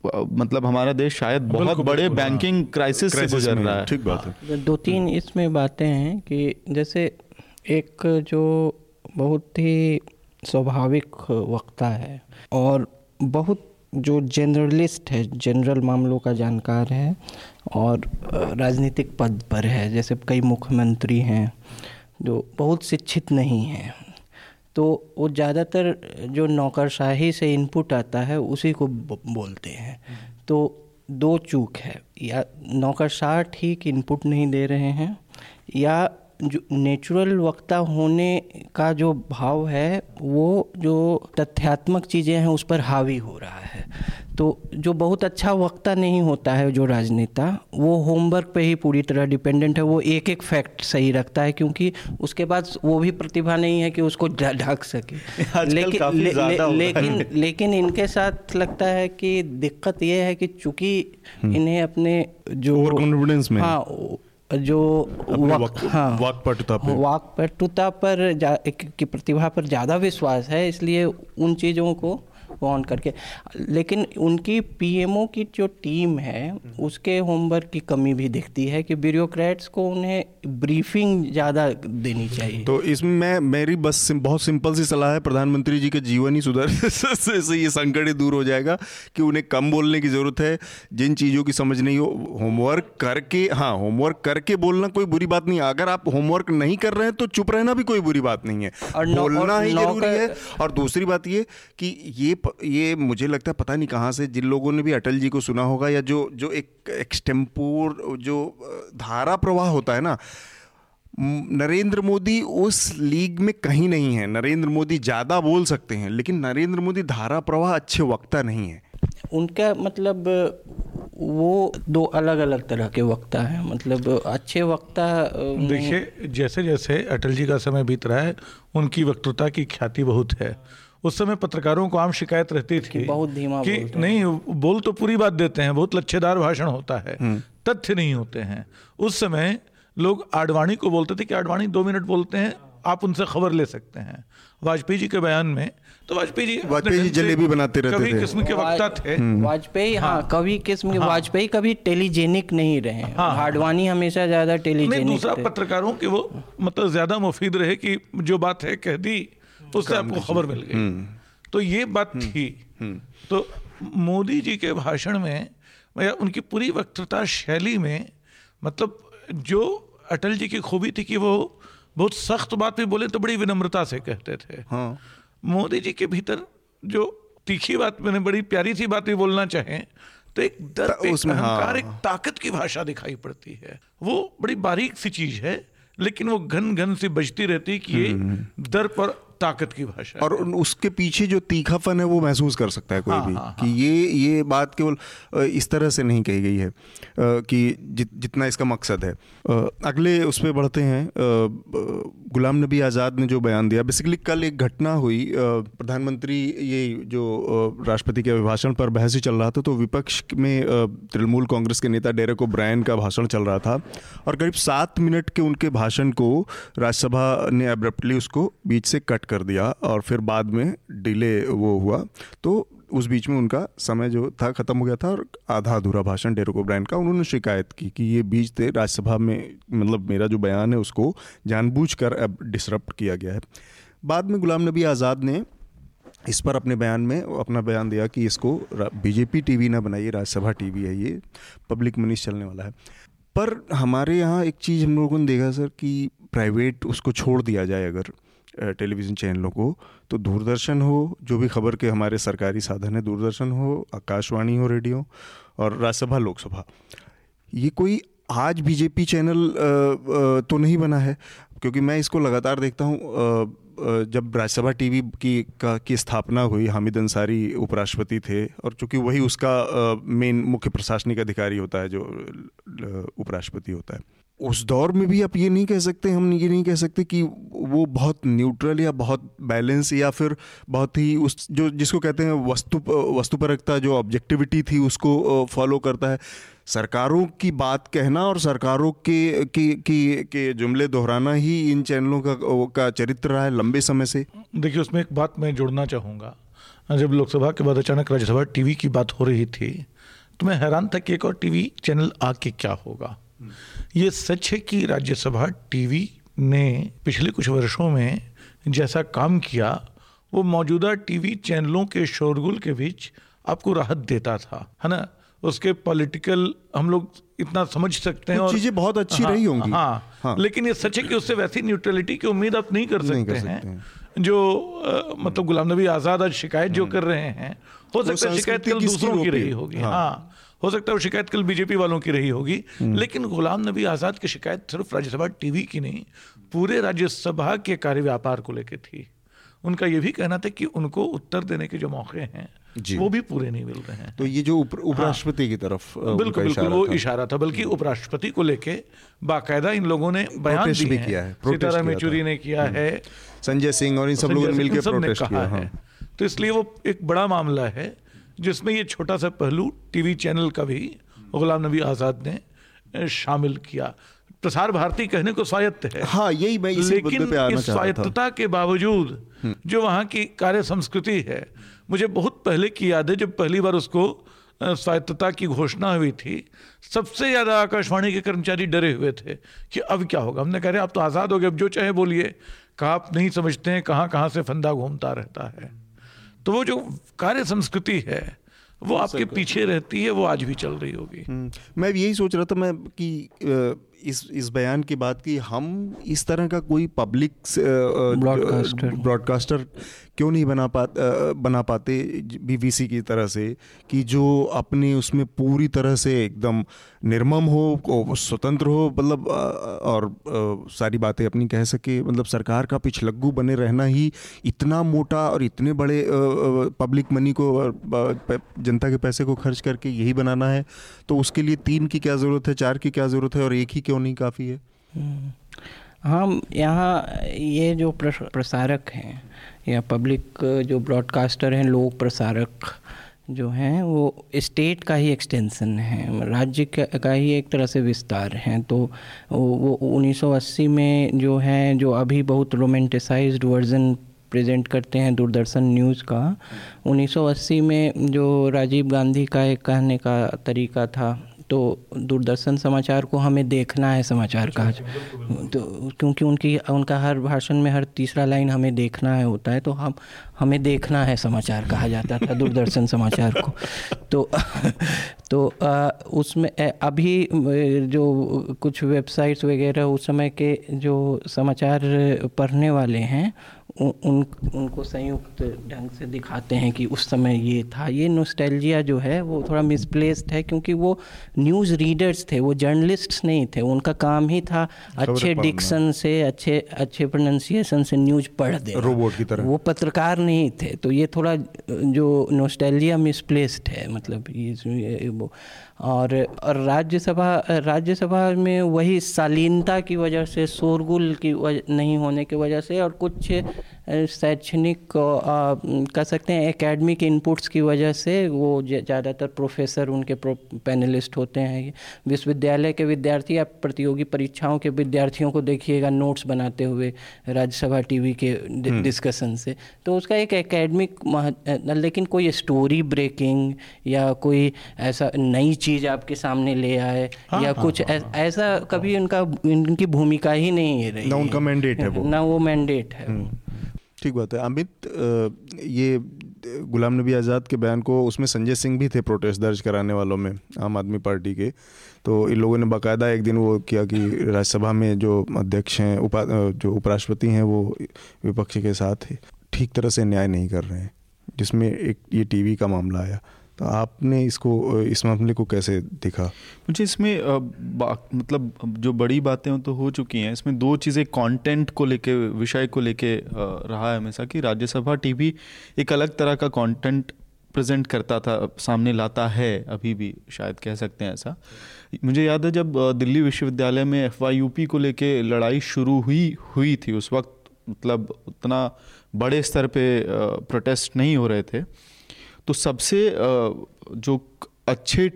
मतलब हमारा देश शायद बहुत बड़े हाँ। बैंकिंग क्राइसिस से गुजर रहा है। ठीक बात है। दो तीन इसमें बातें हैं कि जैसे एक जो बहुत ही स्वाभाविक वक्ता है और बहुत जो जनरलिस्ट है जनरल मामलों का जानकार है और राजनीतिक पद पर है। जैसे कई मुख्यमंत्री हैं जो बहुत शिक्षित नहीं हैं। तो वो ज़्यादातर जो नौकरशाही से इनपुट आता है, उसी को बोलते हैं। तो दो चूक है। या नौकरशाह ठीक इनपुट नहीं दे रहे हैं, या जो नेचुरल वक्ता होने का जो भाव है वो जो तथ्यात्मक चीज़ें हैं उस पर हावी हो रहा है। तो जो बहुत अच्छा वक्ता नहीं होता है जो राजनेता वो होमवर्क पे ही पूरी तरह डिपेंडेंट है। वो एक एक फैक्ट सही रखता है क्योंकि उसके बाद वो भी प्रतिभा नहीं है कि उसको ढक सके। लेकिन ज़्यादा हो लेकिन लेकिन इनके साथ लगता है कि दिक्कत ये है कि चूँकि इन्हें अपने जो confidence में। हाँ। जो वाक हाँ वाकपटुता पे। वाक्पटुता पर जा- की की प्रतिभा पर ज़्यादा विश्वास है इसलिए उन चीज़ों को ऑन करके। लेकिन उनकी पीएमओ की जो टीम है उसके होमवर्क की कमी भी दिखती है कि ब्यूरोक्रेट्स को उन्हें ब्रीफिंग ज़्यादा देनी चाहिए। तो इसमें मैं मेरी बस सिम, बहुत सिंपल सी सलाह है प्रधानमंत्री जी के जीवन ही सुधर से, से ये संकट ही दूर हो जाएगा कि उन्हें कम बोलने की ज़रूरत है जिन चीज़ों की समझ नहीं हो होमवर्क करके हाँ होमवर्क करके बोलना कोई बुरी बात नहीं अगर आप होमवर्क नहीं कर रहे हैं तो चुप रहना भी कोई बुरी बात नहीं है। और बोलना और ही ज़रूरी है। और दूसरी बात ये कि ये ये मुझे लगता है पता नहीं कहाँ से जिन लोगों ने भी अटल जी को सुना होगा या जो जो एक एक्सटेम्पोर जो धारा प्रवाह होता है ना नरेंद्र मोदी उस लीग में कहीं नहीं है। नरेंद्र मोदी ज़्यादा बोल सकते हैं लेकिन नरेंद्र मोदी धारा प्रवाह अच्छे वक्ता नहीं है। उनका मतलब वो दो अलग अलग तरह के वक्ता हैं। मतलब अच्छे वक्ता देखिए जैसे जैसे अटल जी का समय बीत रहा है उनकी वक्तृता की ख्याति बहुत है। उस समय पत्रकारों को आम शिकायत रहती थी बहुत धीमा कि बोलते नहीं बोल तो पूरी बात देते हैं बहुत लच्छेदार भाषण होता है तथ्य नहीं होते हैं। उस समय लोग आडवाणी को बोलते थे कि आडवाणी दो मिनट बोलते हैं आप उनसे खबर ले सकते हैं। वाजपेयी जी के बयान में तो वाजपेयी जी वाजपेयी जी जलेबी बनाते रहते कवि थे। किस्म के वक्ता थे। वाजपेयी हाँ कवि किस्म के वाजपेयी कभी टेलीजेनिक नहीं रहे हाँ। आडवाणी हमेशा ज़्यादा टेलीजेनिक दूसरा पत्रकारों के वो मतलब ज़्यादा मुफीद रहे कि जो बात है कह दी उससे आपको खबर मिल गई। तो ये बात थी। तो मोदी जी के भाषण में या उनकी पूरी वक्तृता शैली में मतलब जो अटल जी की खूबी थी कि वो बहुत सख्त बात भी बोले तो बड़ी विनम्रता से कहते थे। हाँ। मोदी जी के भीतर जो तीखी बात मैंने बड़ी प्यारी सी बात भी बोलना चाहे तो एक ता- एक उसमें, हाँ। अहंकार एक ताकत की भाषा दिखाई पड़ती है। वो बड़ी बारीक सी चीज़ है लेकिन वो घन घन सी बजती रहती है कि ये दर्प और ताकत की भाषा और उसके पीछे जो तीखापन है वो महसूस कर सकता है कोई हाँ, भी हाँ, कि ये ये बात केवल इस तरह से नहीं कही गई है कि जित जितना इसका मकसद है। अगले उस पर बढ़ते हैं। गुलाम नबी आज़ाद ने जो बयान दिया बेसिकली कल एक घटना हुई प्रधानमंत्री ये जो राष्ट्रपति के अभिभाषण पर बहस ही चल रहा था तो विपक्ष में तृणमूल कांग्रेस के नेता डेरेक ओब्रायन का भाषण चल रहा था और करीब सात मिनट के उनके भाषण को राज्यसभा ने अब्रप्टली उसको बीच से कट कर दिया और फिर बाद में डिले वो हुआ। तो उस बीच में उनका समय जो था ख़त्म हो गया था और आधा अधूरा भाषण डेरोक ओब्रायन का उन्होंने शिकायत की कि ये बीच थे, राज्यसभा में मतलब मेरा जो बयान है उसको जानबूझकर अब डिसरप्ट किया गया है। बाद में गुलाम नबी आज़ाद ने इस पर अपने बयान में अपना बयान दिया कि इसको बीजेपी टीवी ना बनाइए, राज्यसभा टीवी है ये, पब्लिक मनीष चलने वाला है। पर हमारे यहाँ एक चीज़ हम लोगों ने देखा सर कि प्राइवेट उसको छोड़ दिया जाए अगर टेलीविज़न चैनलों को तो दूरदर्शन हो, जो भी खबर के हमारे सरकारी साधन है, दूरदर्शन हो, आकाशवाणी हो, रेडियो और राज्यसभा, लोकसभा। ये कोई आज बीजेपी चैनल तो नहीं बना है, क्योंकि मैं इसको लगातार देखता हूँ। जब राज्यसभा टीवी की, का, की स्थापना हुई, हामिद अंसारी उपराष्ट्रपति थे, और चूँकि वही उसका मेन मुख्य प्रशासनिक अधिकारी होता है, जो उपराष्ट्रपति होता है। उस दौर में भी आप ये नहीं कह सकते, हम ये नहीं कह सकते कि वो बहुत न्यूट्रल या बहुत बैलेंस या फिर बहुत ही उस जो, जिसको कहते हैं वस्तु, वस्तुपरकता, जो ऑब्जेक्टिविटी थी उसको फॉलो करता है। सरकारों की बात कहना और सरकारों के, की की, के जुमले दोहराना ही इन चैनलों का का चरित्र रहा है लंबे समय से। देखिए, उसमें एक बात मैं जोड़ना चाहूँगा। जब लोकसभा के बाद अचानक राज्यसभा टीवी की बात हो रही थी तो मैं हैरान था कि एक और टीवी चैनल आके क्या होगा। ये सच है कि राज्यसभा टीवी ने पिछले कुछ वर्षों में जैसा काम किया वो मौजूदा टीवी चैनलों के शोरगुल के बीच आपको राहत देता था है ना? उसके पॉलिटिकल हम लोग इतना समझ सकते हैं और चीज़ें बहुत अच्छी हाँ, रही होंगी। हाँ, हाँ। लेकिन ये सच है कि उससे वैसी न्यूट्रलिटी की उम्मीद आप नहीं कर सकते, नहीं कर सकते हैं, हैं। जो आ, मतलब गुलाम नबी आज़ाद आज शिकायत जो हम्म। कर रहे हैं हो सकता है शिकायत कल दूसरों की रही होगी। हाँ, हाँ हो सकता है वो शिकायत कल बीजेपी वालों की रही होगी हम्म। लेकिन गुलाम नबी आज़ाद की शिकायत सिर्फ़ राज्यसभा टीवी की नहीं पूरे राज्यसभा के कार्य व्यापार को लेकर थी। उनका ये भी कहना था कि उनको उत्तर देने के जो मौके हैं वो भी पूरे नहीं मिल रहे हैं। तो ये जो उपराष्ट्रपति हाँ, की तरफ़ बिल्कुल बिल्कुल वो इशारा था बल्कि उपराष्ट्रपति को लेके बाकायदा इन लोगों ने बयान भी किया है सीताराम येचुरी ने किया हम्म। है। संजय सिंह और इन सब लोगों ने मिलकर प्रोटेस्ट किया है। हाँ। तो इसलिए वो एक बड़ा मामला है। जिसमें ये छोटा सा पहलू टीवी चैनल का भी गुलाम नबी आज़ाद ने शामिल किया। प्रसार भारती कहने को स्वायत्त है। हाँ यही मैं इसी लेकिन पे आना इस स्वायत्तता के बावजूद हम्म। जो वहाँ की कार्य संस्कृति है मुझे बहुत पहले की याद है जब पहली बार उसको स्वायत्तता की घोषणा हुई थी सबसे ज़्यादा आकाशवाणी के कर्मचारी डरे हुए थे कि अब क्या होगा। हमने कह रहे आप तो आज़ाद हो गए अब जो चाहे बोलिए। कहा आप नहीं समझते हैं कहाँ कहाँ से फंदा घूमता रहता है। तो वो जो कार्य संस्कृति है वो आपके पीछे रहती है वो आज भी चल रही होगी। हम्म, मैं यही सोच रहा था मैं कि इस इस बयान की बात की हम इस तरह का कोई पब्लिक ब्रॉडकास्टर ब्रॉडकास्टर क्यों नहीं बना पा बना पाते बीबीसी की तरह से कि जो अपने उसमें पूरी तरह से एकदम निर्मम हो स्वतंत्र हो मतलब और सारी बातें अपनी कह सके मतलब सरकार का पिछलग्गू बने रहना ही इतना मोटा और इतने बड़े पब्लिक मनी को जनता के पैसे को खर्च करके यही बनाना है तो उसके लिए तीन की क्या ज़रूरत है, चार की क्या ज़रूरत है और एक ही क्यों नहीं काफ़ी है हम्म। हम यहाँ ये जो प्रसारक हैं या पब्लिक जो ब्रॉडकास्टर हैं, लोक प्रसारक जो हैं, वो स्टेट का ही एक्सटेंशन है। राज्य का ही एक तरह से विस्तार हैं। तो वो 1980 में जो है, जो अभी बहुत रोमेंटिसाइज्ड वर्जन प्रेजेंट करते हैं, दूरदर्शन न्यूज़ का 1980 में जो राजीव गांधी का एक कहने का तरीका था तो दूरदर्शन समाचार को हमें देखना है समाचार का तो क्योंकि उनकी उनका हर भाषण में हर तीसरा लाइन हमें देखना है होता है तो हम हमें देखना है समाचार कहा जाता था दूरदर्शन समाचार को। तो तो आ, उसमें अभी जो कुछ वेबसाइट्स वगैरह उस समय के जो समाचार पढ़ने वाले हैं उन उनको संयुक्त ढंग से दिखाते हैं कि उस समय ये था। ये नोस्टैल्जिया जो है वो थोड़ा मिसप्लेस्ड है क्योंकि वो न्यूज़ रीडर्स थे वो जर्नलिस्ट्स नहीं थे उनका काम ही था अच्छे डिक्शन से अच्छे अच्छे प्रोनाउंसिएशन से न्यूज़ पढ़ दे रोबोट की तरह। वो पत्रकार नहीं थे तो ये थोड़ा जो नोस्टैल्जिया मिसप्लेस्ड है मतलब ये वो और राज्यसभा राज्यसभा में वही शालीनता की वजह से शोरगुल की वजह नहीं होने की वजह से और कुछ शैक्षणिक कह सकते हैं एकेडमिक इनपुट्स की वजह से वो ज़्यादातर प्रोफेसर उनके प्रो पैनलिस्ट होते हैं विश्वविद्यालय के विद्यार्थी या प्रतियोगी परीक्षाओं के विद्यार्थियों को देखिएगा नोट्स बनाते हुए राज्यसभा टीवी के डिस्कशन हम्म। से तो उसका एक एकेडमिक लेकिन कोई स्टोरी ब्रेकिंग या कोई ऐसा नई चीज़ आपके सामने ले आए हाँ, या हाँ, कुछ हाँ, हाँ, ऐसा कभी उनका इनकी भूमिका ही नहीं है रही। ना उनका मैंडेट है वो। ना वो मैंडेट है हम्म। ठीक बात है। अमित ये गुलाम नबी आज़ाद के बयान को उसमें संजय सिंह भी थे प्रोटेस्ट दर्ज कराने वालों में आम आदमी पार्टी के। तो इन लोगों ने बाकायदा एक दिन वो किया कि राज्यसभा में जो अध्यक्ष हैं उपा जो उपराष्ट्रपति हैं वो विपक्ष के साथ ठीक तरह से न्याय नहीं कर रहे हैं जिसमें एक ये टीवी का मामला आया। तो आपने इसको इस मामले को कैसे देखा? मुझे इसमें मतलब जो बड़ी बातें तो हो चुकी हैं। इसमें दो चीज़ें कंटेंट को लेके, विषय को लेके रहा है हमेशा कि राज्यसभा टीवी एक अलग तरह का कंटेंट प्रेजेंट करता था, सामने लाता है, अभी भी शायद कह सकते हैं ऐसा। मुझे याद है जब दिल्ली विश्वविद्यालय में एफवाईयूपी को लेके लड़ाई शुरू हुई हुई थी, उस वक्त मतलब उतना बड़े स्तर पे प्रोटेस्ट नहीं हो रहे थे। तो सबसे जो अच्छे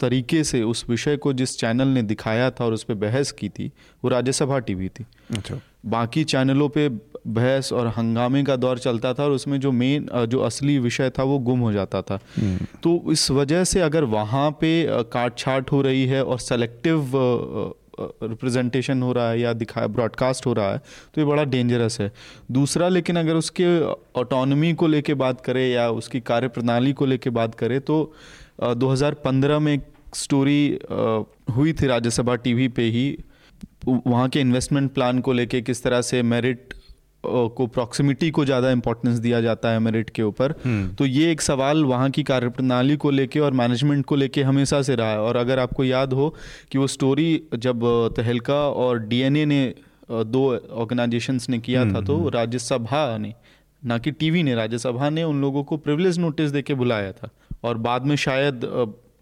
तरीके से उस विषय को जिस चैनल ने दिखाया था और उस पर बहस की थी वो राज्यसभा टीवी थी। अच्छा। बाकी चैनलों पे बहस और हंगामे का दौर चलता था और उसमें जो मेन जो असली विषय था वो गुम हो जाता था। हम्म। तो इस वजह से अगर वहाँ पे काट छाट हो रही है और सेलेक्टिव रिप्रेजेंटेशन हो रहा है या दिखा ब्रॉडकास्ट हो रहा है तो ये बड़ा डेंजरस है। दूसरा, लेकिन अगर उसके ऑटोनमी को लेके बात करें या उसकी कार्य प्रणाली को लेके बात करें तो 2015 में एक स्टोरी हुई थी राज्यसभा टीवी पे ही। वहाँ के इन्वेस्टमेंट प्लान को लेके किस तरह से मेरिट को प्रॉक्सिमिटी को ज़्यादा इंपॉर्टेंस दिया जाता है मेरिट के ऊपर हम्म। तो ये एक सवाल वहाँ की कार्यप्रणाली को लेके और मैनेजमेंट को लेके हमेशा से रहा है और अगर आपको याद हो कि वो स्टोरी जब तहलका और डीएनए ने दो ऑर्गेनाइजेशंस ने किया था तो हम्म। राज्यसभा ने ना कि टीवी ने राज्यसभा ने उन लोगों को प्रिविलेज नोटिस देके बुलाया था और बाद में शायद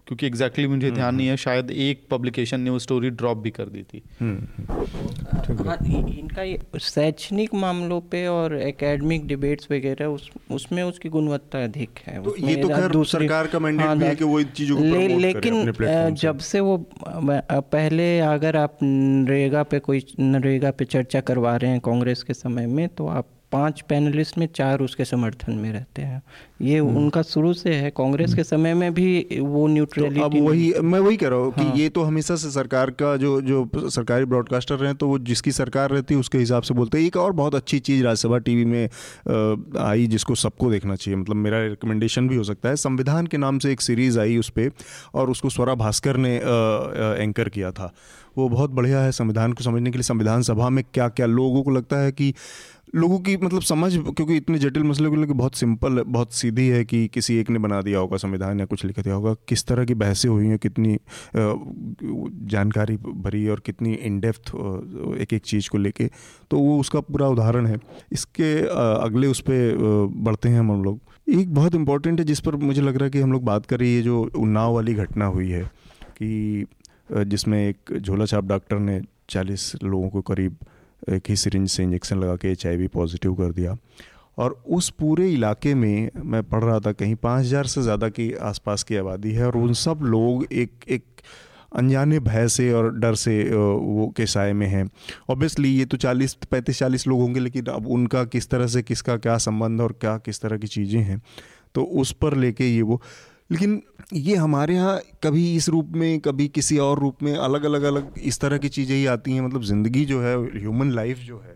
क्योंकि एग्जैक्टली exactly मुझे ध्यान नहीं है शायद एक पब्लिकेशन ने वो स्टोरी ड्रॉप भी कर दी थी। हाँ, इनका शैक्षणिक मामलों पे और एकेडमिक डिबेट्स वगैरह उस उसमें उसकी गुणवत्ता अधिक है। तो ये तो खैर सरकार का मैंडेट हाँ, है कि वो इन चीज़ों को ले, लेकिन जब से वो पहले अगर आप नरेगा पे कोई नरेगा पे चर्चा करवा रहे हैं कांग्रेस के समय में तो आप पाँच पैनलिस्ट में चार उसके समर्थन में रहते हैं। ये हम्म। उनका शुरू से है कांग्रेस के समय में भी वो न्यूट्रलिटी तो अब वही मैं वही कह रहा हूँ हाँ। कि ये तो हमेशा से सरकार का जो जो सरकारी ब्रॉडकास्टर रहे तो वो जिसकी सरकार रहती है उसके हिसाब से बोलते हैं। एक और बहुत अच्छी चीज़ राज्यसभा टीवी में आई जिसको सबको देखना चाहिए मतलब मेरा रिकमेंडेशन भी हो सकता है संविधान के नाम से एक सीरीज़ आई उस पर और उसको स्वरा भास्कर ने एंकर किया था। वो बहुत बढ़िया है संविधान को समझने के लिए संविधान सभा में क्या क्या लोगों को लगता है कि लोगों की मतलब समझ, क्योंकि इतने जटिल मसले को लेकर बहुत सिंपल बहुत सीधी है कि किसी एक ने बना दिया होगा संविधान या कुछ लिख दिया होगा। किस तरह की बहसें हुई हैं, कितनी जानकारी भरी और कितनी इन डेप्थ एक एक चीज़ को लेके तो वो उसका पूरा उदाहरण है। इसके अगले उस पर बढ़ते हैं हम लोग। एक बहुत इंपॉर्टेंट है जिस पर मुझे लग रहा है कि हम लोग बात कर रही है जो उन्नाव वाली घटना हुई है कि जिसमें एक झोला छाप डॉक्टर ने चालीस लोगों को करीब ही सिरिंज से इंजेक्शन लगा के एचआईवी पॉजिटिव कर दिया। और उस पूरे इलाके में मैं पढ़ रहा था कहीं पाँच हज़ार से ज़्यादा की आसपास की आबादी है और उन सब लोग एक एक अनजाने भय से और डर से वो के साय में हैं। ऑब्वियसली ये तो चालीस पैंतीस चालीस लोग होंगे, लेकिन अब उनका किस तरह से किसका क्या संबंध और क्या किस तरह की चीज़ें हैं तो उस पर लेके ये वो लेकिन ये हमारे यहाँ कभी इस रूप में, कभी किसी और रूप में अलग अलग अलग इस तरह की चीज़ें ही आती हैं। मतलब ज़िंदगी जो है ह्यूमन लाइफ जो है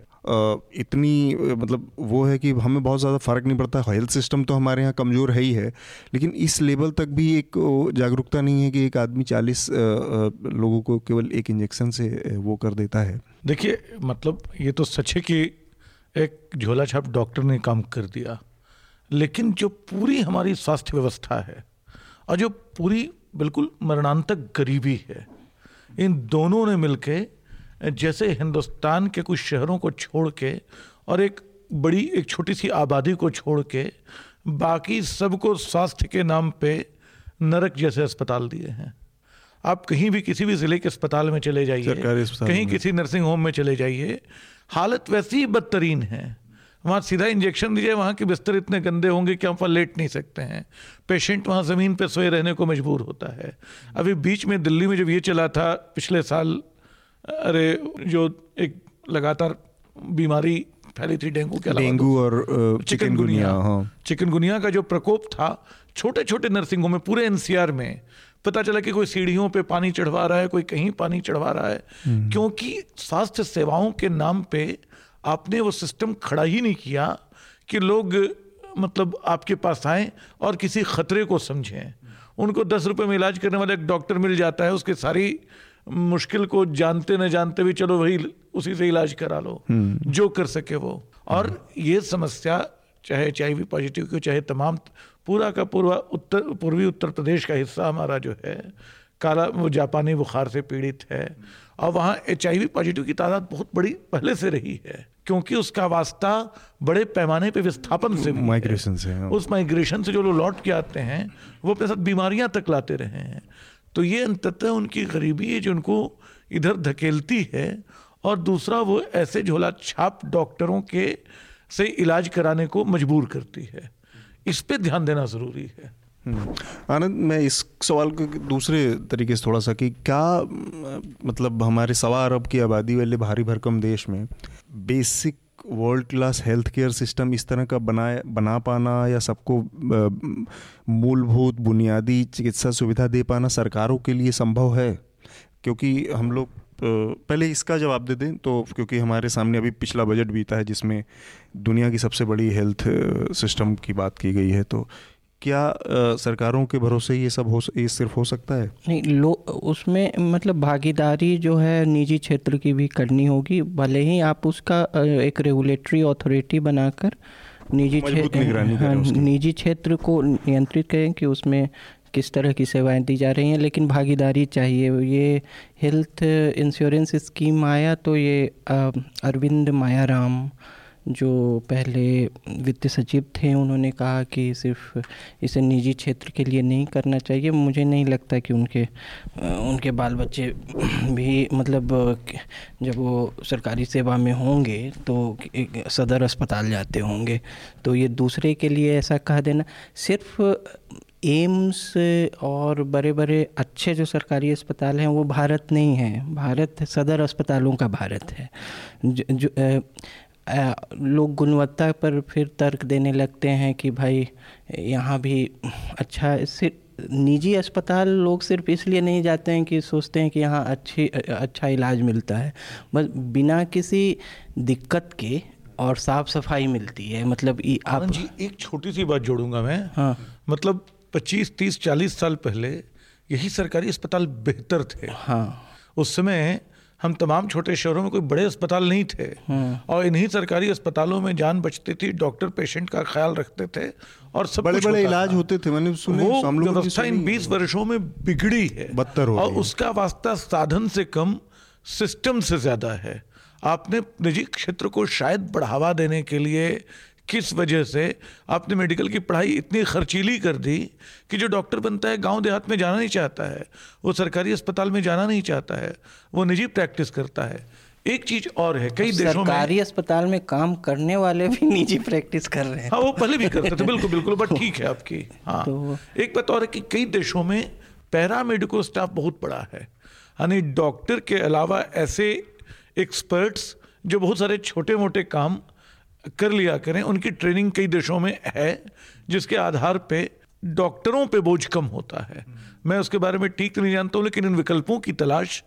इतनी मतलब वो है कि हमें बहुत ज़्यादा फ़र्क नहीं पड़ता। हेल्थ सिस्टम तो हमारे यहाँ कमज़ोर है ही है, लेकिन इस लेवल तक भी एक जागरूकता नहीं है कि एक आदमी चालीस लोगों को केवल एक इंजेक्शन से वो कर देता है। देखिए मतलब ये तो सच है कि एक झोला छाप डॉक्टर ने काम कर दिया, लेकिन जो पूरी हमारी स्वास्थ्य व्यवस्था है और जो पूरी बिल्कुल मरणांतक गरीबी है इन दोनों ने मिलके जैसे हिंदुस्तान के कुछ शहरों को छोड़ के और एक बड़ी एक छोटी सी आबादी को छोड़ के बाकी सबको स्वास्थ्य के नाम पे नरक जैसे अस्पताल दिए हैं। आप कहीं भी किसी भी ज़िले के अस्पताल में चले जाइए कहीं किसी नर्सिंग होम में चले जाइए हालत वैसी ही बदतरीन है। वहाँ सीधा इंजेक्शन दीजिए वहाँ के बिस्तर इतने गंदे होंगे कि हम वहाँ लेट नहीं सकते हैं। पेशेंट वहाँ ज़मीन पर सोए रहने को मजबूर होता है। अभी बीच में दिल्ली में जब ये चला था पिछले साल अरे जो एक लगातार बीमारी फैली थी डेंगू के डेंगू और चिकनगुनिया हाँ। चिकनगुनिया का जो प्रकोप था छोटे छोटे नर्सिंग होम में पूरे एनसीआर में पता चला कि कोई सीढ़ियों पे पानी चढ़वा रहा है कोई कहीं पानी चढ़वा रहा है। क्योंकि स्वास्थ्य सेवाओं के नाम पे आपने वो सिस्टम खड़ा ही नहीं किया कि लोग मतलब आपके पास आए और किसी खतरे को समझें। उनको दस रुपये में इलाज करने वाला एक डॉक्टर मिल जाता है उसके सारी मुश्किल को जानते न जानते भी चलो वही उसी से इलाज करा लो। जो कर सके वो। और ये समस्या चाहे एचआईवी पॉजिटिव की चाहे तमाम पूरा का पूरा उत्तर पूर्वी उत्तर प्रदेश का हिस्सा हमारा जो है काला वो जापानी बुखार से पीड़ित है। और वहाँ एच पॉजिटिव की तादाद बहुत बड़ी पहले से रही है। क्योंकि उसका वास्ता बड़े पैमाने पे विस्थापन से माइग्रेशन से हाँ। उस माइग्रेशन से जो लोग लौट के आते हैं वो अपने साथ बीमारियाँ तक लाते रहे हैं तो ये अंततः उनकी गरीबी है जो उनको इधर धकेलती है और दूसरा वो ऐसे झोला छाप डॉक्टरों के से इलाज कराने को मजबूर करती है इस पे ध्यान देना ज़रूरी है। आनंद, मैं इस सवाल को दूसरे तरीके से थोड़ा सा कि क्या मतलब हमारे सवा अरब की आबादी वाले भारी भरकम देश में basic world class health care system इस तरह का बनाए बना पाना या सबको मूलभूत बुनियादी चिकित्सा सुविधा दे पाना सरकारों के लिए संभव है? क्योंकि हम लोग पहले इसका जवाब दे दें तो क्योंकि हमारे सामने अभी पिछला बजट बीता है जिसमें दुनिया की सबसे बड़ी हेल्थ सिस्टम की बात की गई है तो क्या अ, सरकारों के भरोसे ये सब हो ये सिर्फ़ हो सकता है? नहीं लो उसमें मतलब भागीदारी जो है निजी क्षेत्र की भी करनी होगी। भले ही आप उसका एक रेगुलेटरी अथॉरिटी बनाकर निजी करें हाँ, निजी क्षेत्र को नियंत्रित करें कि उसमें किस तरह की सेवाएँ दी जा रही हैं। लेकिन भागीदारी चाहिए। ये हेल्थ इंश्योरेंस स्कीम आया तो ये अरविंद मायाराम जो पहले वित्त सचिव थे उन्होंने कहा कि सिर्फ़ इसे निजी क्षेत्र के लिए नहीं करना चाहिए। मुझे नहीं लगता कि उनके उनके बाल बच्चे भी मतलब जब वो सरकारी सेवा में होंगे तो सदर अस्पताल जाते होंगे। तो ये दूसरे के लिए ऐसा कह देना। सिर्फ़ एम्स और बड़े बड़े अच्छे जो सरकारी अस्पताल हैं वो भारत नहीं है। भारत सदर अस्पतालों का भारत है। जो, जो लोग गुणवत्ता पर फिर तर्क देने लगते हैं कि भाई यहाँ भी अच्छा सिर्फ़ निजी अस्पताल लोग सिर्फ़ इसलिए नहीं जाते हैं कि सोचते हैं कि यहाँ अच्छी अच्छा इलाज मिलता है। बस बिना किसी दिक्कत के और साफ़ सफ़ाई मिलती है। मतलब आप जी एक छोटी सी बात जोड़ूँगा मैं। हाँ। मतलब 25 30 40 साल पहले यही सरकारी अस्पताल बेहतर थे। हाँ। उस समय हम तमाम छोटे शहरों में कोई बड़े अस्पताल नहीं थे। और इन्हीं सरकारी अस्पतालों में जान बचती थी डॉक्टर पेशेंट का ख्याल रखते थे और सब बड़े बड़े इलाज होते थे मैंने सुने वो व्यवस्था इन बीस 20 वर्षों में बिगड़ी है। बदतर हो और उसका वास्ता साधन से कम सिस्टम से ज़्यादा है। आपने निजी क्षेत्र को शायद बढ़ावा देने के लिए किस वजह से आपने मेडिकल की पढ़ाई इतनी खर्चीली कर दी कि जो डॉक्टर बनता है गाँव देहात में जाना नहीं चाहता है वो सरकारी अस्पताल में जाना नहीं चाहता है वो निजी प्रैक्टिस करता है। एक चीज़ और है कई देशों में सरकारी अस्पताल में काम करने वाले भी निजी प्रैक्टिस कर रहे हैं। हाँ वो पहले भी करते थे बिल्कुल बिल्कुल बट ठीक है आपकी हाँ। तो- एक बात और है कि कई देशों में पैरा मेडिकल स्टाफ बहुत बड़ा है। यानी डॉक्टर के अलावा ऐसे एक्सपर्ट्स जो बहुत सारे छोटे मोटे काम कर लिया करें, उनकी ट्रेनिंग कई देशों में है, जिसके आधार पे डॉक्टरों पे बोझ कम होता है। मैं उसके बारे में ठीक नहीं जानता हूँ, लेकिन इन विकल्पों की तलाश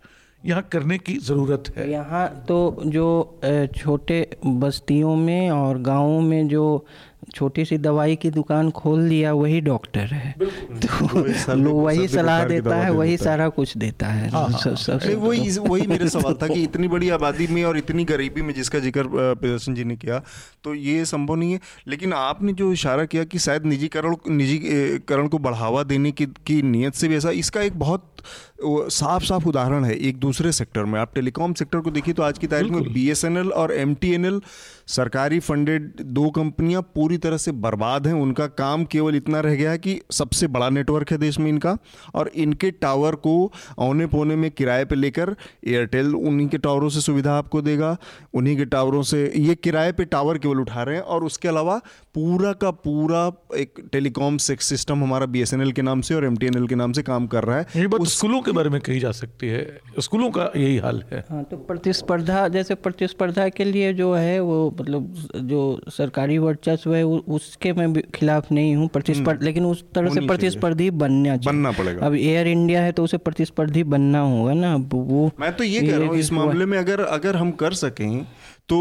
यहाँ करने की ज़रूरत है। यहाँ तो जो छोटे बस्तियों में और गाँवों में जो छोटी सी दवाई की दुकान खोल दिया वही डॉक्टर है। तो लो वही सलाह देता दवा है वही सारा कुछ देता है। सब- नहीं, वही वही मेरा सवाल था कि इतनी बड़ी आबादी में और इतनी गरीबी में जिसका ज़िक्र प्रियदर्शन जी ने किया तो ये संभव नहीं है। लेकिन आपने जो इशारा किया कि शायद निजीकरण निजीकरण को बढ़ावा देने की की नीयत से भी ऐसा इसका एक बहुत साफ़ साफ़ उदाहरण है एक दूसरे सेक्टर में। आप टेलीकॉम सेक्टर को देखिए तो आज की तारीख में बीएसएनएल और एमटीएनएल सरकारी फंडेड दो कंपनियाँ पूरी तरह से बर्बाद हैं। उनका काम केवल इतना रह गया है कि सबसे बड़ा नेटवर्क है देश में इनका और इनके टावर को औने पौने में किराए पर लेकर एयरटेल उन्हीं के टावरों से सुविधा आपको देगा उन्हीं के टावरों से ये किराए पे टावर केवल उठा रहे हैं और उसके अलावा पूरा का पूरा एक टेलीकॉम सिस्टम हमारा बीएसएनएल के नाम से और एम के नाम से काम कर रहा है। ये बात स्कूलों के बारे में कही जा सकती है। स्कूलों का यही हाल है। हाँ तो प्रतिस्पर्धा जैसे प्रतिस्पर्धा के लिए जो है वो मतलब जो सरकारी वर्चस्व है उसके मैं खिलाफ नहीं हूँ। प्रतिस्पर्धा लेकिन उस तरह से प्रतिस्पर्धी बनना बनना पड़ेगा। अब एयर इंडिया है तो उसे प्रतिस्पर्धी बनना होगा ना। अब वो मैं तो ये कह रहा हूँ इस मामले में अगर अगर हम कर सकें तो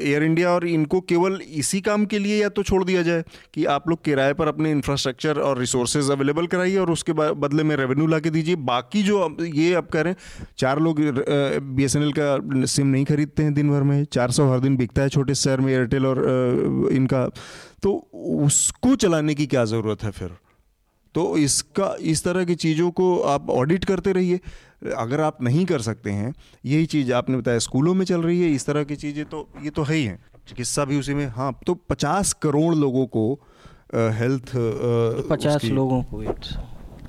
एयर इंडिया और इनको केवल इसी काम के लिए या तो छोड़ दिया जाए कि आप लोग किराए पर अपने इंफ्रास्ट्रक्चर और रिसोर्सेज अवेलेबल कराइए और उसके बदले में रेवेन्यू ला के दीजिए। बाकी जो ये आप कह रहे हैं, चार लोग बीएसएनएल का सिम नहीं खरीदते हैं दिन भर में, चार सौ हर दिन बिकता है छोटे शहर में एयरटेल और इनका। तो उसको चलाने की क्या ज़रूरत है फिर? तो इसका, इस तरह की चीज़ों को आप ऑडिट करते रहिए। अगर आप नहीं कर सकते हैं यही चीज़ आपने बताया स्कूलों में चल रही है इस तरह की चीज़ें तो ये तो है ही है। चिकित्सा भी उसी में हाँ तो पचास करोड़ लोगों को हेल्थ पचास लोगों को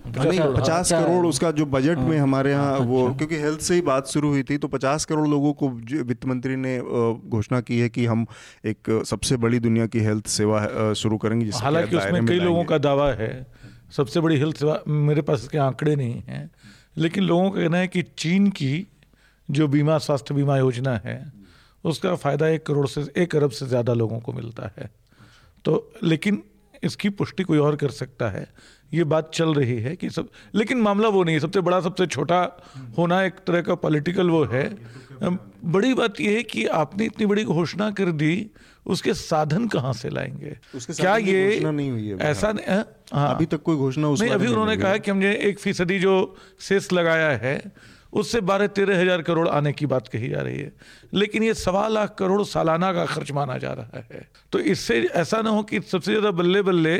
नहीं पचास करोड़ उसका जो बजट में हमारे यहाँ वो क्योंकि हेल्थ से ही बात शुरू हुई थी तो पचास करोड़ लोगों को वित्त मंत्री ने घोषणा की है कि हम एक सबसे बड़ी दुनिया की हेल्थ सेवा शुरू करेंगे हालाँकि उसमें कई लोगों का दावा है सबसे बड़ी हेल्थ सेवा मेरे पास इसके आंकड़े नहीं हैं लेकिन लोगों का कहना है कि चीन की जो बीमा स्वास्थ्य बीमा योजना है उसका फ़ायदा एक करोड़ से एक अरब से ज़्यादा लोगों को मिलता है। तो लेकिन इसकी पुष्टि कोई और कर सकता है? ये बात चल रही है कि सब लेकिन मामला वो नहीं है। सबसे बड़ा सबसे छोटा होना एक तरह का पॉलिटिकल वो है। बड़ी बात यह है कि आपने इतनी बड़ी घोषणा कर दी उसके साधन कहाँ से लाएँगे? उसके क्या ये घोषणा नहीं हुई है ऐसा नहीं- हाँ, हाँ। अभी तक कोई घोषणा नहीं अभी उन्होंने कहा कि हमने एक फ़ीसदी जो सेस लगाया है उससे बारह तेरह हज़ार करोड़ आने की बात कही जा रही है। लेकिन ये सवा लाख करोड़ सालाना का खर्च माना जा रहा है। तो इससे ऐसा ना हो कि सबसे ज़्यादा बल्ले बल्ले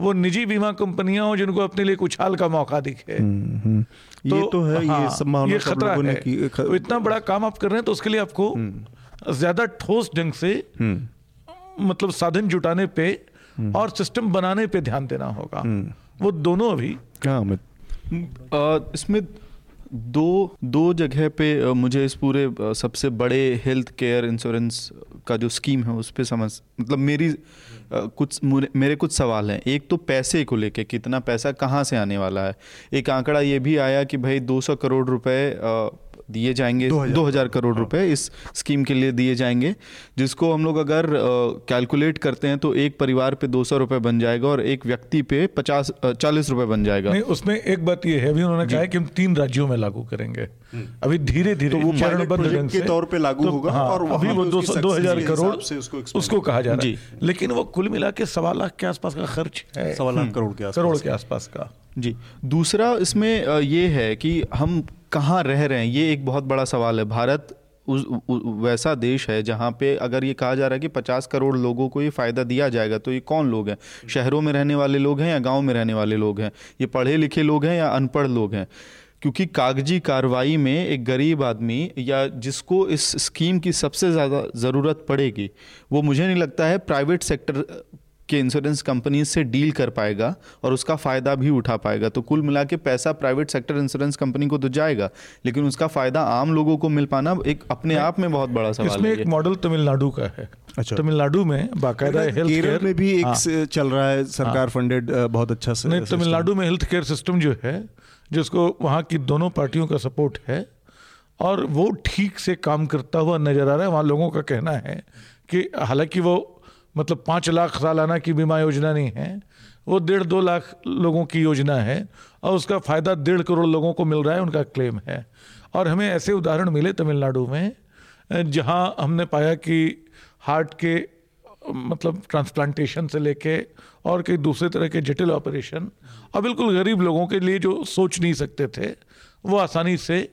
वो निजी बीमा कंपनियाँ हो जिनको अपने लिए कुछ हाल का मौका दिखे। हम्म, ये तो है ये हाँ, सब ये खतरा है। की ख- तो इतना बड़ा काम आप कर रहे हैं तो उसके लिए आपको ज़्यादा ठोस ढंग से मतलब साधन जुटाने पे और सिस्टम बनाने पे ध्यान देना होगा। वो दोनों अभी हाँ मैं अ, इसमें दो दो जगह पे मुझे इस पूरे सबसे बड़े हेल्थ केयर इंश्योरेंस का जो स्कीम है उस पर समझ मतलब मेरी कुछ मेरे कुछ सवाल हैं। एक तो पैसे को लेके कितना पैसा कहाँ से आने वाला है? एक आंकड़ा ये भी आया कि भाई 200 करोड़ रुपए दिए जाएँगे दो हज़ार करोड़ रुपए इस स्कीम के लिए दिए जाएँगे जिसको हम लोग अगर कैलकुलेट करते हैं तो एक परिवार पे दो सौ रुपये बन जाएगा और एक व्यक्ति पे पचास चालीस रुपए बन जाएगा। नहीं उसमें एक बात ये है अभी उन्होंने कहा है कि हम तीन राज्यों में लागू करेंगे। अभी धीरे धीरे तो वो चरणबद्ध ढंग के तौर पे लागू तो होगा हाँ, और अभी वो दो हज़ार करोड़ से उसको उसको कहा जा रहा है। लेकिन वो कुल मिला के सवा लाख के आसपास का खर्च है। सवा लाख करोड़ के करोड़ के आसपास का। जी। दूसरा इसमें ये है कि हम कहाँ रह रहे हैं? ये एक बहुत बड़ा सवाल है। भारत उस वैसा देश है जहाँ पे अगर ये कहा जा रहा है कि 50 करोड़ लोगों को ये फ़ायदा दिया जाएगा तो ये कौन लोग हैं? शहरों में रहने वाले लोग हैं या गाँव में रहने वाले लोग हैं? ये पढ़े लिखे लोग हैं या अनपढ़ लोग हैं? क्योंकि कागज़ी कार्रवाई में एक गरीब आदमी या जिसको इस स्कीम की सबसे ज़्यादा ज़रूरत पड़ेगी, वो मुझे नहीं लगता है प्राइवेट सेक्टर के इंश्योरेंस कंपनी से डील कर पाएगा और उसका फ़ायदा भी उठा पाएगा। तो कुल मिला के पैसा प्राइवेट सेक्टर इंश्योरेंस कंपनी को तो जाएगा लेकिन उसका फ़ायदा आम लोगों को मिल पाना एक अपने आप में बहुत बड़ा सवाल इसमें है एक मॉडल तमिलनाडु का है। अच्छा। तमिलनाडु में बाकायदा हेल्थ केरल में भी एक हाँ। चल रहा है सरकार फंडेड बहुत अच्छा से नहीं तमिलनाडु में हेल्थ केयर सिस्टम जो है जिसको वहाँ की दोनों पार्टियों का सपोर्ट है और वो ठीक से काम करता हुआ नज़र आ रहा है। वहाँ लोगों का कहना है कि हालाँकि वो मतलब पाँच लाख सालाना की बीमा योजना नहीं है, वो डेढ़ दो लाख लोगों की योजना है, और उसका फ़ायदा डेढ़ करोड़ लोगों को मिल रहा है, उनका क्लेम है। और हमें ऐसे उदाहरण मिले तमिलनाडु में, जहाँ हमने पाया कि हार्ट के मतलब ट्रांसप्लांटेशन से लेके और कई दूसरे तरह के जटिल ऑपरेशन और बिल्कुल गरीब लोगों के लिए जो सोच नहीं सकते थे, वो आसानी से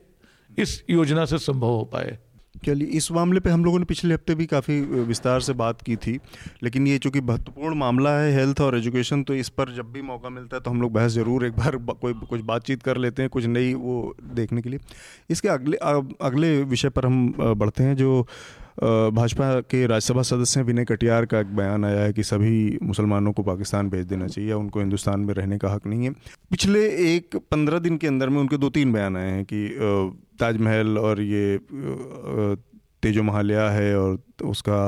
इस योजना से संभव हो पाए। चलिए इस मामले पे हम लोगों ने पिछले हफ़्ते भी काफ़ी विस्तार से बात की थी, लेकिन ये चूँकि महत्वपूर्ण मामला है हेल्थ और एजुकेशन तो इस पर जब भी मौका मिलता है तो हम लोग बहस ज़रूर एक बार कोई, कुछ बातचीत कर लेते हैं, कुछ नई वो देखने के लिए। इसके अगले अगले विषय पर हम बढ़ते हैं, जो भाजपा के राज्यसभा सदस्य विनय कटियार का एक बयान आया है कि सभी मुसलमानों को पाकिस्तान भेज देना चाहिए उनको हिंदुस्तान में रहने का हक नहीं है। पिछले एक पंद्रह दिन के अंदर में उनके दो तीन बयान आए हैं कि ताजमहल और ये तेजो महालया है और उसका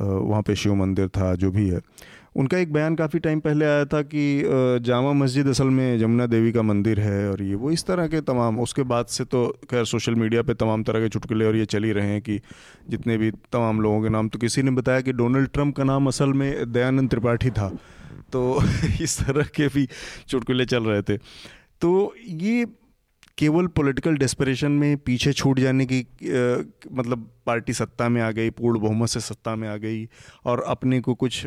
वहाँ पे शिव मंदिर था, जो भी है। उनका एक बयान काफ़ी टाइम पहले आया था कि जामा मस्जिद असल में जमुना देवी का मंदिर है और ये वो इस तरह के तमाम, उसके बाद से तो खैर सोशल मीडिया पे तमाम तरह के चुटकुले और ये चल ही रहे हैं कि जितने भी तमाम लोगों के नाम तो किसी ने बताया कि डोनाल्ड ट्रंप का नाम असल में दयानंद त्रिपाठी था। तो इस तरह के भी चुटकुले चल रहे थे। तो ये केवल पॉलिटिकल डेस्परेशन में पीछे छूट जाने की आ, मतलब पार्टी सत्ता में आ गई पूर्ण बहुमत से सत्ता में आ गई और अपने को कुछ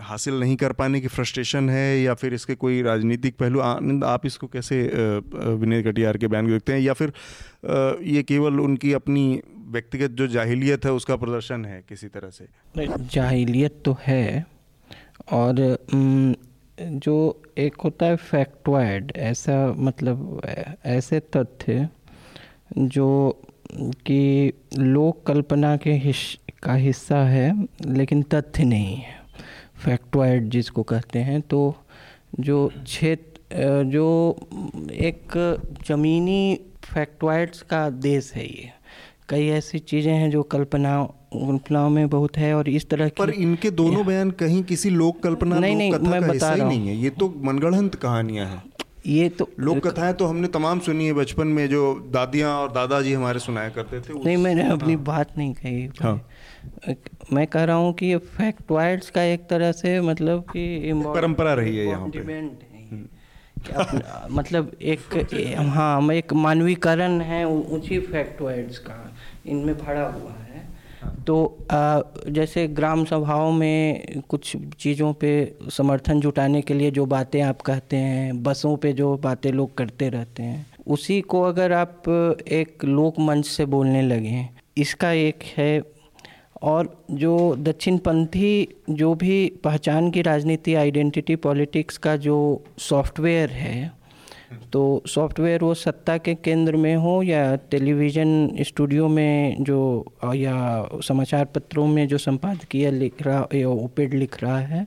हासिल नहीं कर पाने की फ्रस्ट्रेशन है या फिर इसके कोई राजनीतिक पहलू आनंद आप इसको कैसे विनय कटियार के बयान देखते हैं? या फिर ये केवल उनकी अपनी व्यक्तिगत जो जाहिलियत है उसका प्रदर्शन है किसी तरह से? जाहिलियत तो है और जो एक होता है फैक्टवाइड ऐसा मतलब ऐसे तथ्य जो कि लोक कल्पना के हिस का हिस्सा है, लेकिन तथ्य नहीं है। फैक्टॉइड जिसको कहते हैं तो जो क्षेत्र जो एक ज़मीनी फैक्टॉइड्स का देश है ये। कई ऐसी चीज़ें हैं जो कल्पना कल्पनाओं में बहुत है और इस तरह की पर इनके दोनों बयान कहीं किसी लोक कल्पना नहीं नहीं मैं बता रहा नहीं है ये तो मनगढ़ंत कहानियाँ हैं ये तो लोक कथाएँ तो हमने तमाम सुनी है बचपन में जो दादियाँ और दादाजी हमारे सुनाया करते थे नहीं मैंने अपनी हाँ। बात नहीं कही हाँ। मैं कह रहा हूँ कि ये फैक्टवाइड्स का एक तरह से मतलब कि परंपरा रही है यहाँ पे हम्म। मतलब एक हाँ एक मानवीकरण है ऊँची फैक्टवाइड्स का इनमें भरा हुआ है तो जैसे ग्राम सभाओं में कुछ चीज़ों पे समर्थन जुटाने के लिए जो बातें आप कहते हैं, बसों पे जो बातें लोग करते रहते हैं, उसी को अगर आप एक लोक मंच से बोलने लगे, इसका एक है, और जो दक्षिणपंथी जो भी पहचान की राजनीति आइडेंटिटी पॉलिटिक्स का जो सॉफ्टवेयर है तो सॉफ्टवेयर वो सत्ता के केंद्र में हो या टेलीविज़न स्टूडियो में जो, या समाचार पत्रों में जो संपादकीय लिख रहा, या ओपेड लिख रहा है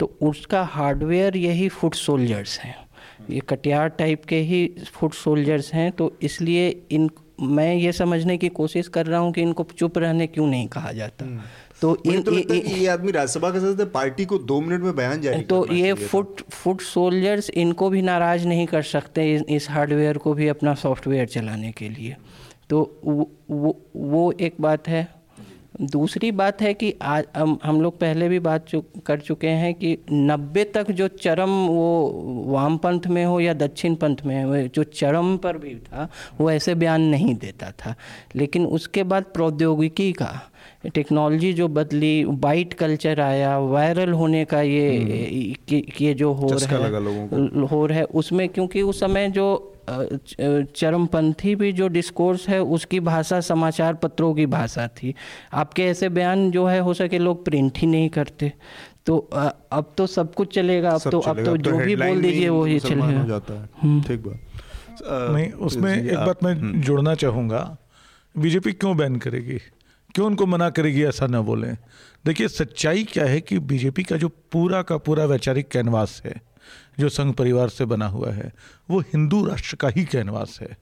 तो उसका हार्डवेयर यही फुट सोल्जर्स हैं ये कटियार टाइप के ही फुट सोल्जर्स हैं तो इसलिए इन, मैं ये समझने की कोशिश कर रहा हूँ कि इनको चुप रहने क्यों नहीं कहा जाता हम्म। तो इन तो ये, ये आदमी राज्यसभा का सदस्य पार्टी को दो मिनट में बयान जारी तो ये फुट फुट सोल्जर्स इनको भी नाराज़ नहीं कर सकते इस, हार्डवेयर को भी अपना सॉफ्टवेयर चलाने के लिए। तो वो वो, वो एक बात है। दूसरी बात है कि आज हम हम लोग पहले भी बात चु, कर चुके हैं कि नब्बे तक जो चरम वो वामपंथ में हो या दक्षिण पंथ में हो जो चरम पर भी था वो ऐसे बयान नहीं देता था। लेकिन उसके बाद प्रौद्योगिकी का टेक्नोलॉजी जो बदली वाइट कल्चर आया वायरल होने का ये हम्म। ये जो हो रहा है हो रहा है उसमें क्योंकि उस समय जो चरमपंथी भी जो डिस्कोर्स है उसकी भाषा समाचार पत्रों की भाषा थी। आपके ऐसे बयान जो है हो सके लोग प्रिंट ही नहीं करते। तो अब तो सब कुछ चलेगा अब तो अब तो, तो जो भी बोल दीजिए वो ही चलेगा। हम्म। ठीक बात। नहीं उसमें एक बात मैं हम्म। जोड़ना चाहूँगा। बीजेपी क्यों बैन करेगी? क्यों उनको मना करेगी, ऐसा ना बोलें। देखिए, सच्चाई क्या है कि बीजेपी का जो पूरा का पूरा वैचारिक कैनवास है, जो संघ परिवार से बना हुआ है, वो हिंदू राष्ट्र का ही कैनवास है।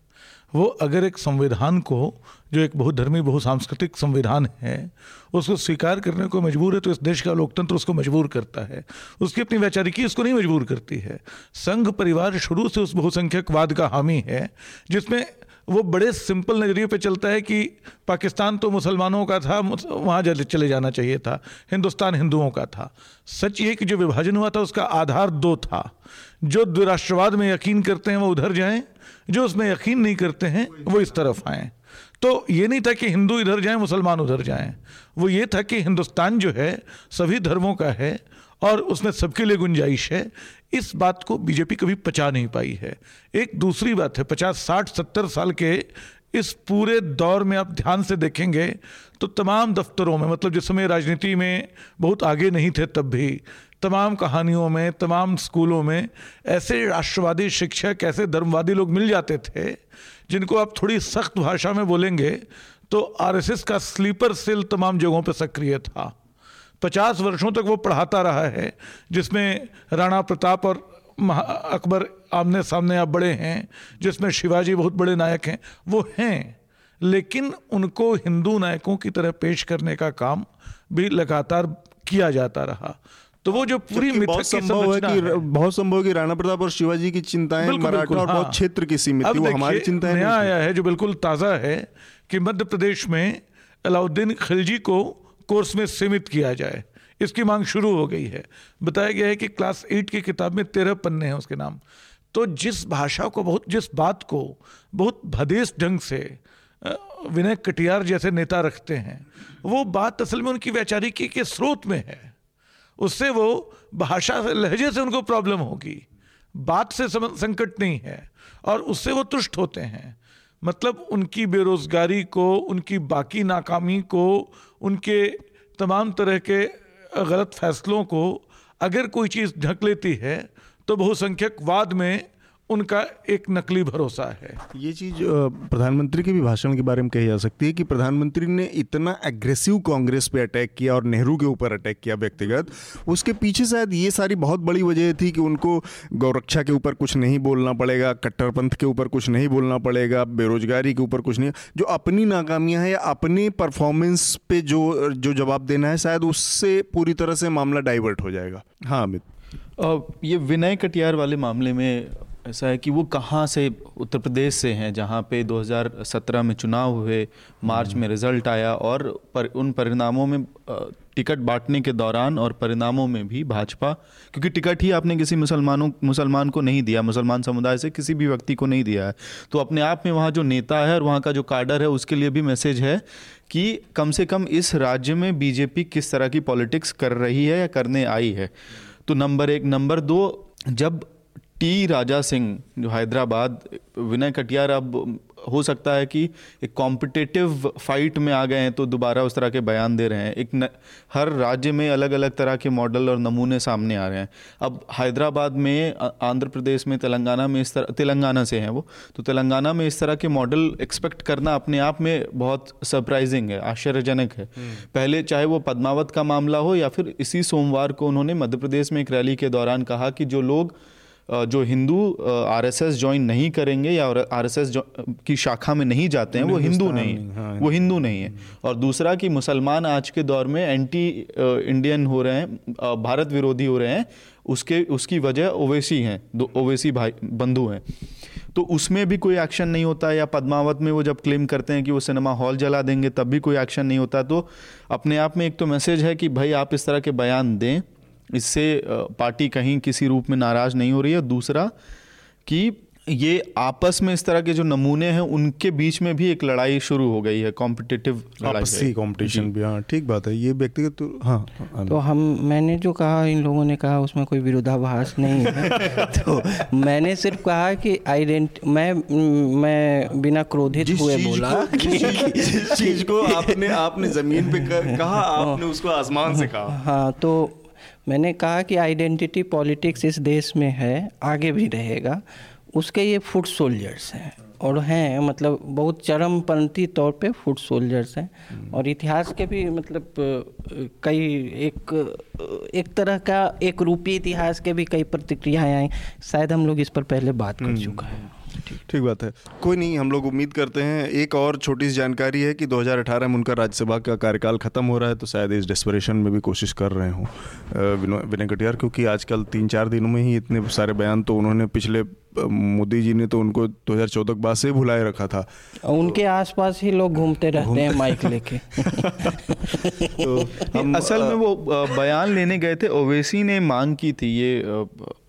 वो अगर एक संविधान को, जो एक बहुधर्मी, बहुसांस्कृतिक संविधान है, उसको स्वीकार करने को मजबूर है तो इस देश का लोकतंत्र उसको मजबूर करता है। उसकी अपनी वैचारिकी उसको नहीं मजबूर करती है। संघ परिवार शुरू से उस बहुसंख्यकवाद का हामी है, जिसमें वो बड़े सिंपल नज़रिए पे चलता है कि पाकिस्तान तो मुसलमानों का था वहाँ चले जाना चाहिए था, हिंदुस्तान हिंदुओं का था। सच ये कि जो विभाजन हुआ था, उसका आधार दो था। जो राष्ट्रवाद में यकीन करते हैं, वो उधर जाएँ, जो उसमें यकीन नहीं करते हैं, वो इस तरफ़ आएँ। तो ये नहीं था कि हिंदू इधर जाएँ, मुसलमान उधर जाएँ। वो ये था कि हिंदुस्तान जो है, सभी धर्मों का है, और उसमें सबके लिए गुंजाइश है। इस बात को बीजेपी कभी पचा नहीं पाई है। एक दूसरी बात है, पचास, साठ, सत्तर साल के इस पूरे दौर में आप ध्यान से देखेंगे तो तमाम दफ्तरों में मतलब जिस समय राजनीति में बहुत आगे नहीं थे तब भी, तमाम कहानियों में, तमाम स्कूलों में ऐसे राष्ट्रवादी शिक्षक, ऐसे धर्मवादी लोग मिल जाते थे, जिनको आप थोड़ी सख्त भाषा में बोलेंगे तो आरएसएस का स्लीपर सेल तमाम जगहों पर सक्रिय था। पचास वर्षों तक वो पढ़ाता रहा है जिसमें राणा प्रताप और अकबर आमने सामने आप बड़े हैं जिसमें शिवाजी बहुत बड़े नायक हैं वो हैं लेकिन उनको हिंदू नायकों की तरह पेश करने का काम भी लगातार किया जाता रहा। तो वो जो पूरी बहुत संभव है कि बहुत संभव है कि राणा प्रताप और शिवाजी की चिंताएँ मराठा और बहुत हाँ। क्षेत्र की सीमित थी वो हमारी चिंताएँ नया आया है जो बिल्कुल ताज़ा है कि मध्य प्रदेश में अलाउद्दीन खिलजी को कोर्स में सीमित किया जाए। इसकी मांग शुरू हो गई है। बताया गया है कि क्लास एट की किताब में तेरह पन्ने हैं उसके नाम। तो जिस भाषा को, बहुत, जिस बात को बहुत भदेश ढंग से विनय कटियार जैसे नेता रखते हैं, वो बात असल में उनकी वैचारिकी के स्रोत में है। उससे वो भाषा से, लहजे से उनको प्रॉब्लम होगी। बात से संकट नहीं है और उससे वो तुष्ट होते हैं। मतलब उनकी बेरोज़गारी को, उनकी बाकी नाकामी को उनके तमाम तरह के गलत फैसलों को अगर कोई चीज़ ढक लेती है तो बहुसंख्यक वाद में उनका एक नकली भरोसा है। ये चीज़ प्रधानमंत्री के भी भाषण के बारे में कही जा सकती है कि प्रधानमंत्री ने इतना एग्रेसिव कांग्रेस पे अटैक किया और नेहरू के ऊपर अटैक किया व्यक्तिगत उसके पीछे शायद ये सारी बहुत बड़ी वजह थी कि उनको गौरक्षा के ऊपर कुछ नहीं बोलना पड़ेगा कट्टरपंथ के ऊपर कुछ नहीं बोलना पड़ेगा बेरोजगारी के ऊपर कुछ नहीं जो अपनी नाकामियाँ हैं या अपने परफॉर्मेंस पे जो जो जवाब देना है शायद उससे पूरी तरह से मामला डाइवर्ट हो जाएगा। हाँ अमित। ये विनय कटियार वाले मामले में ऐसा है कि वो कहाँ से उत्तर प्रदेश से हैं, जहाँ पे 2017 में चुनाव हुए, मार्च में रिज़ल्ट आया और पर, उन परिणामों में टिकट बांटने के दौरान और परिणामों में भी भाजपा, क्योंकि टिकट ही आपने किसी मुसलमानों, मुसलमान को नहीं दिया, मुसलमान समुदाय से किसी भी व्यक्ति को नहीं दिया है। तो अपने आप में वहाँ जो नेता है और वहाँ का जो कार्डर है, उसके लिए भी मैसेज है कि कम से कम इस राज्य में बीजेपी किस तरह की पॉलिटिक्स कर रही है या करने आई है। तो नंबर एक। नंबर दो, जब टी राजा सिंह जो हैदराबाद विनय कटियार अब हो सकता है कि एक कॉम्पिटिटिव फाइट में आ गए हैं तो दोबारा उस तरह के बयान दे रहे हैं। एक न, हर राज्य में अलग अलग तरह के मॉडल और नमूने सामने आ रहे हैं। अब हैदराबाद में आंध्र प्रदेश में तेलंगाना में इस तरह तेलंगाना से हैं वो। तो तेलंगाना में इस तरह के मॉडल एक्सपेक्ट करना अपने आप में बहुत सरप्राइजिंग है आश्चर्यजनक है। हम्म। पहले चाहे वो पद्मावत का मामला हो या फिर इसी सोमवार को उन्होंने मध्य प्रदेश में एक रैली के दौरान कहा कि जो लोग जो हिंदू आरएसएस ज्वाइन नहीं करेंगे या आरएसएस की शाखा में नहीं जाते हैं वो हिंदू नहीं है हाँ, वो हिंदू नहीं है। और दूसरा कि मुसलमान आज के दौर में एंटी इंडियन हो रहे हैं भारत विरोधी हो रहे हैं उसके उसकी वजह ओवैसी हैं दो ओवैसी भाई बंधु हैं। तो उसमें भी कोई एक्शन नहीं होता या पद्मावत में वो जब क्लेम करते हैं कि वो सिनेमा हॉल जला देंगे तब भी कोई एक्शन नहीं होता। तो अपने आप में एक तो मैसेज है कि भाई आप इस तरह के बयान दें। इससे पार्टी कहीं किसी रूप में नाराज़ नहीं हो रही है। दूसरा कि ये आपस में इस तरह के जो नमूने हैं उनके बीच में भी एक लड़ाई शुरू हो गई है कॉम्पिटिटिव आपसी कंपटीशन भी हाँ ठीक बात है। ये व्यक्तिगत तो हाँ, हाँ तो हम मैंने जो कहा इन लोगों ने कहा उसमें कोई विरोधाभास नहीं है। तो मैंने सिर्फ़ कहा कि आइडेंट मैं मैं बिना क्रोधित हुए बोला चीज़ को आपने आपने ज़मीन पे कहा आपने उसको आसमान से कहा। हाँ तो मैंने कहा कि आइडेंटिटी पॉलिटिक्स इस देश में है आगे भी रहेगा। उसके ये फुट सोल्जर्स हैं और हैं मतलब बहुत चरमपंथी तौर पे फुट सोल्जर्स हैं। और इतिहास के भी मतलब कई एक एक तरह का एक रूपी इतिहास के भी कई प्रतिक्रियाएँ आई। शायद हम लोग इस पर पहले बात कर हम्म। चुका है। ठीक ठीक। बात है। कोई नहीं, हम लोग उम्मीद करते हैं, एक और छोटी सी जानकारी है कि 2018 में उनका राज्यसभा का कार्यकाल खत्म हो रहा है तो शायद इस डेस्परेशन में भी कोशिश कर रहे हों विनय कटियार, क्योंकि आजकल तीन चार दिनों में ही इतने सारे बयान तो उन्होंने पिछले मोदी जी ने तो उनको 2014 के बाद से भुलाए रखा था। उनके आसपास ही लोग घूमते रहते हैं माइक लेके। तो हम असल में वो बयान लेने गए थे ओवैसी ने मांग की थी ये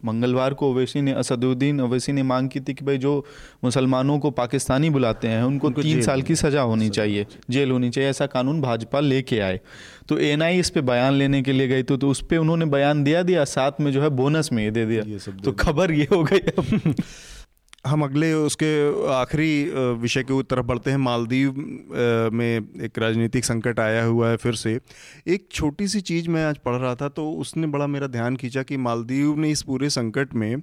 मंगलवार को ओवैसी ने असदुद्दीन ओवैसी ने मांग की थी कि भाई जो मुसलमानों को पाकिस्तानी बुलाते हैं उनको, उनको तीन साल की सज़ा होनी चाहिए जेल होनी चाहिए ऐसा कानून भाजपा लेके आए। तो एन आई इस पे बयान लेने के लिए गई तो, तो उस पर उन्होंने बयान दिया दिया साथ में जो है बोनस में ये दे दिया। ये सब तो खबर ये हो गई हम अगले उसके आखिरी विषय के तरफ़ बढ़ते हैं। मालदीव में एक राजनीतिक संकट आया हुआ है फिर से। एक छोटी सी चीज़ मैं आज पढ़ रहा था तो उसने बड़ा मेरा ध्यान खींचा कि मालदीव ने इस पूरे संकट में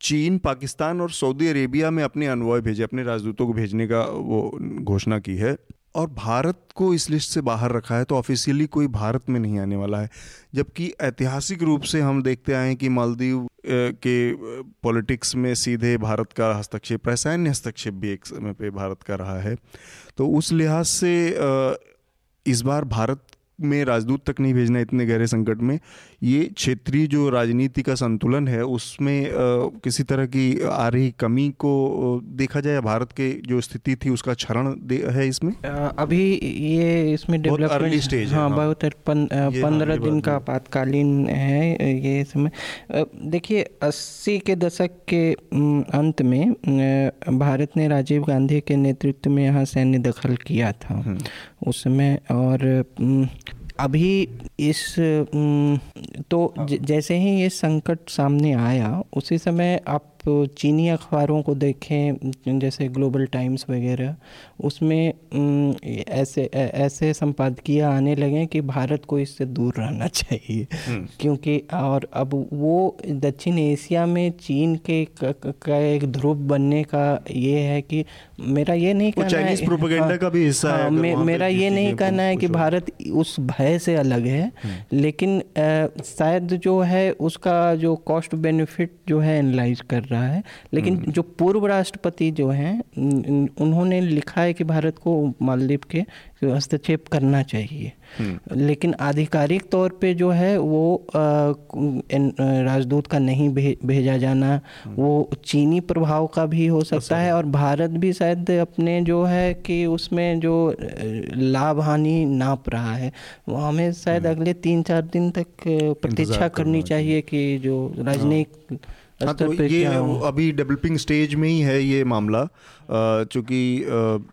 चीन, पाकिस्तान और सऊदी अरेबिया में अपने अनवॉय भेजे, अपने राजदूतों को भेजने का वो घोषणा की है। और भारत को इस लिस्ट से बाहर रखा है तो ऑफिशियली कोई भारत में नहीं आने वाला है। जबकि ऐतिहासिक रूप से हम देखते आए हैं कि मालदीव के पॉलिटिक्स में सीधे भारत का हस्तक्षेप रहा सैन्य हस्तक्षेप भी एक समय पे भारत का रहा है। तो उस लिहाज से इस बार भारत में राजदूत तक नहीं भेजना इतने गहरे संकट में ये क्षेत्रीय जो राजनीति का संतुलन है उसमें किसी तरह की आ रही कमी को देखा जाए भारत के जो स्थिति थी उसका क्षरण है इसमें? अभी ये इसमें डेवलपमेंट स्टेज हाँ, हाँ बहुत हाँ, पंद्रह दिन का आपातकालीन है ये समय देखिए अस्सी के दशक के अंत में भारत ने राजीव गांधी के नेतृत्व में यहाँ सैन्य दखल किया था। हम्म। उस समय और अभी इस तो जैसे ही ये संकट सामने आया उसी समय आप तो चीनी अखबारों को देखें जैसे ग्लोबल टाइम्स वगैरह उसमें ऐसे ऐसे संपादकीय आने लगे कि भारत को इससे दूर रहना चाहिए हम्म। क्योंकि और अब वो दक्षिण एशिया में चीन के का एक ध्रुव बनने का ये है कि मेरा ये नहीं कहना है हाँ, का भी हिस्सा हाँ, है मेरा ये नहीं कहना है कि भारत उस भय से अलग है हम्म। लेकिन शायद जो है उसका जो कॉस्ट बेनिफिट जो है एनालाइज कर रहा है लेकिन हम्म। जो पूर्व राष्ट्रपति जो हैं उन्होंने लिखा है कि भारत को मालदीव के हस्तक्षेप करना चाहिए हम्म। लेकिन आधिकारिक तौर पे जो है वो राजदूत का नहीं भे, भेजा जाना हम्म। वो चीनी प्रभाव का भी हो सकता है और भारत भी शायद अपने जो है कि उसमें जो लाभ हानि नाप रहा है वो हमें शायद अगले तीन चार दिन तक प्रतीक्षा करनी चाहिए कि जो हाँ। राजनयिक हाँ तो ये अभी डेवलपिंग स्टेज में ही है ये मामला। चूँकि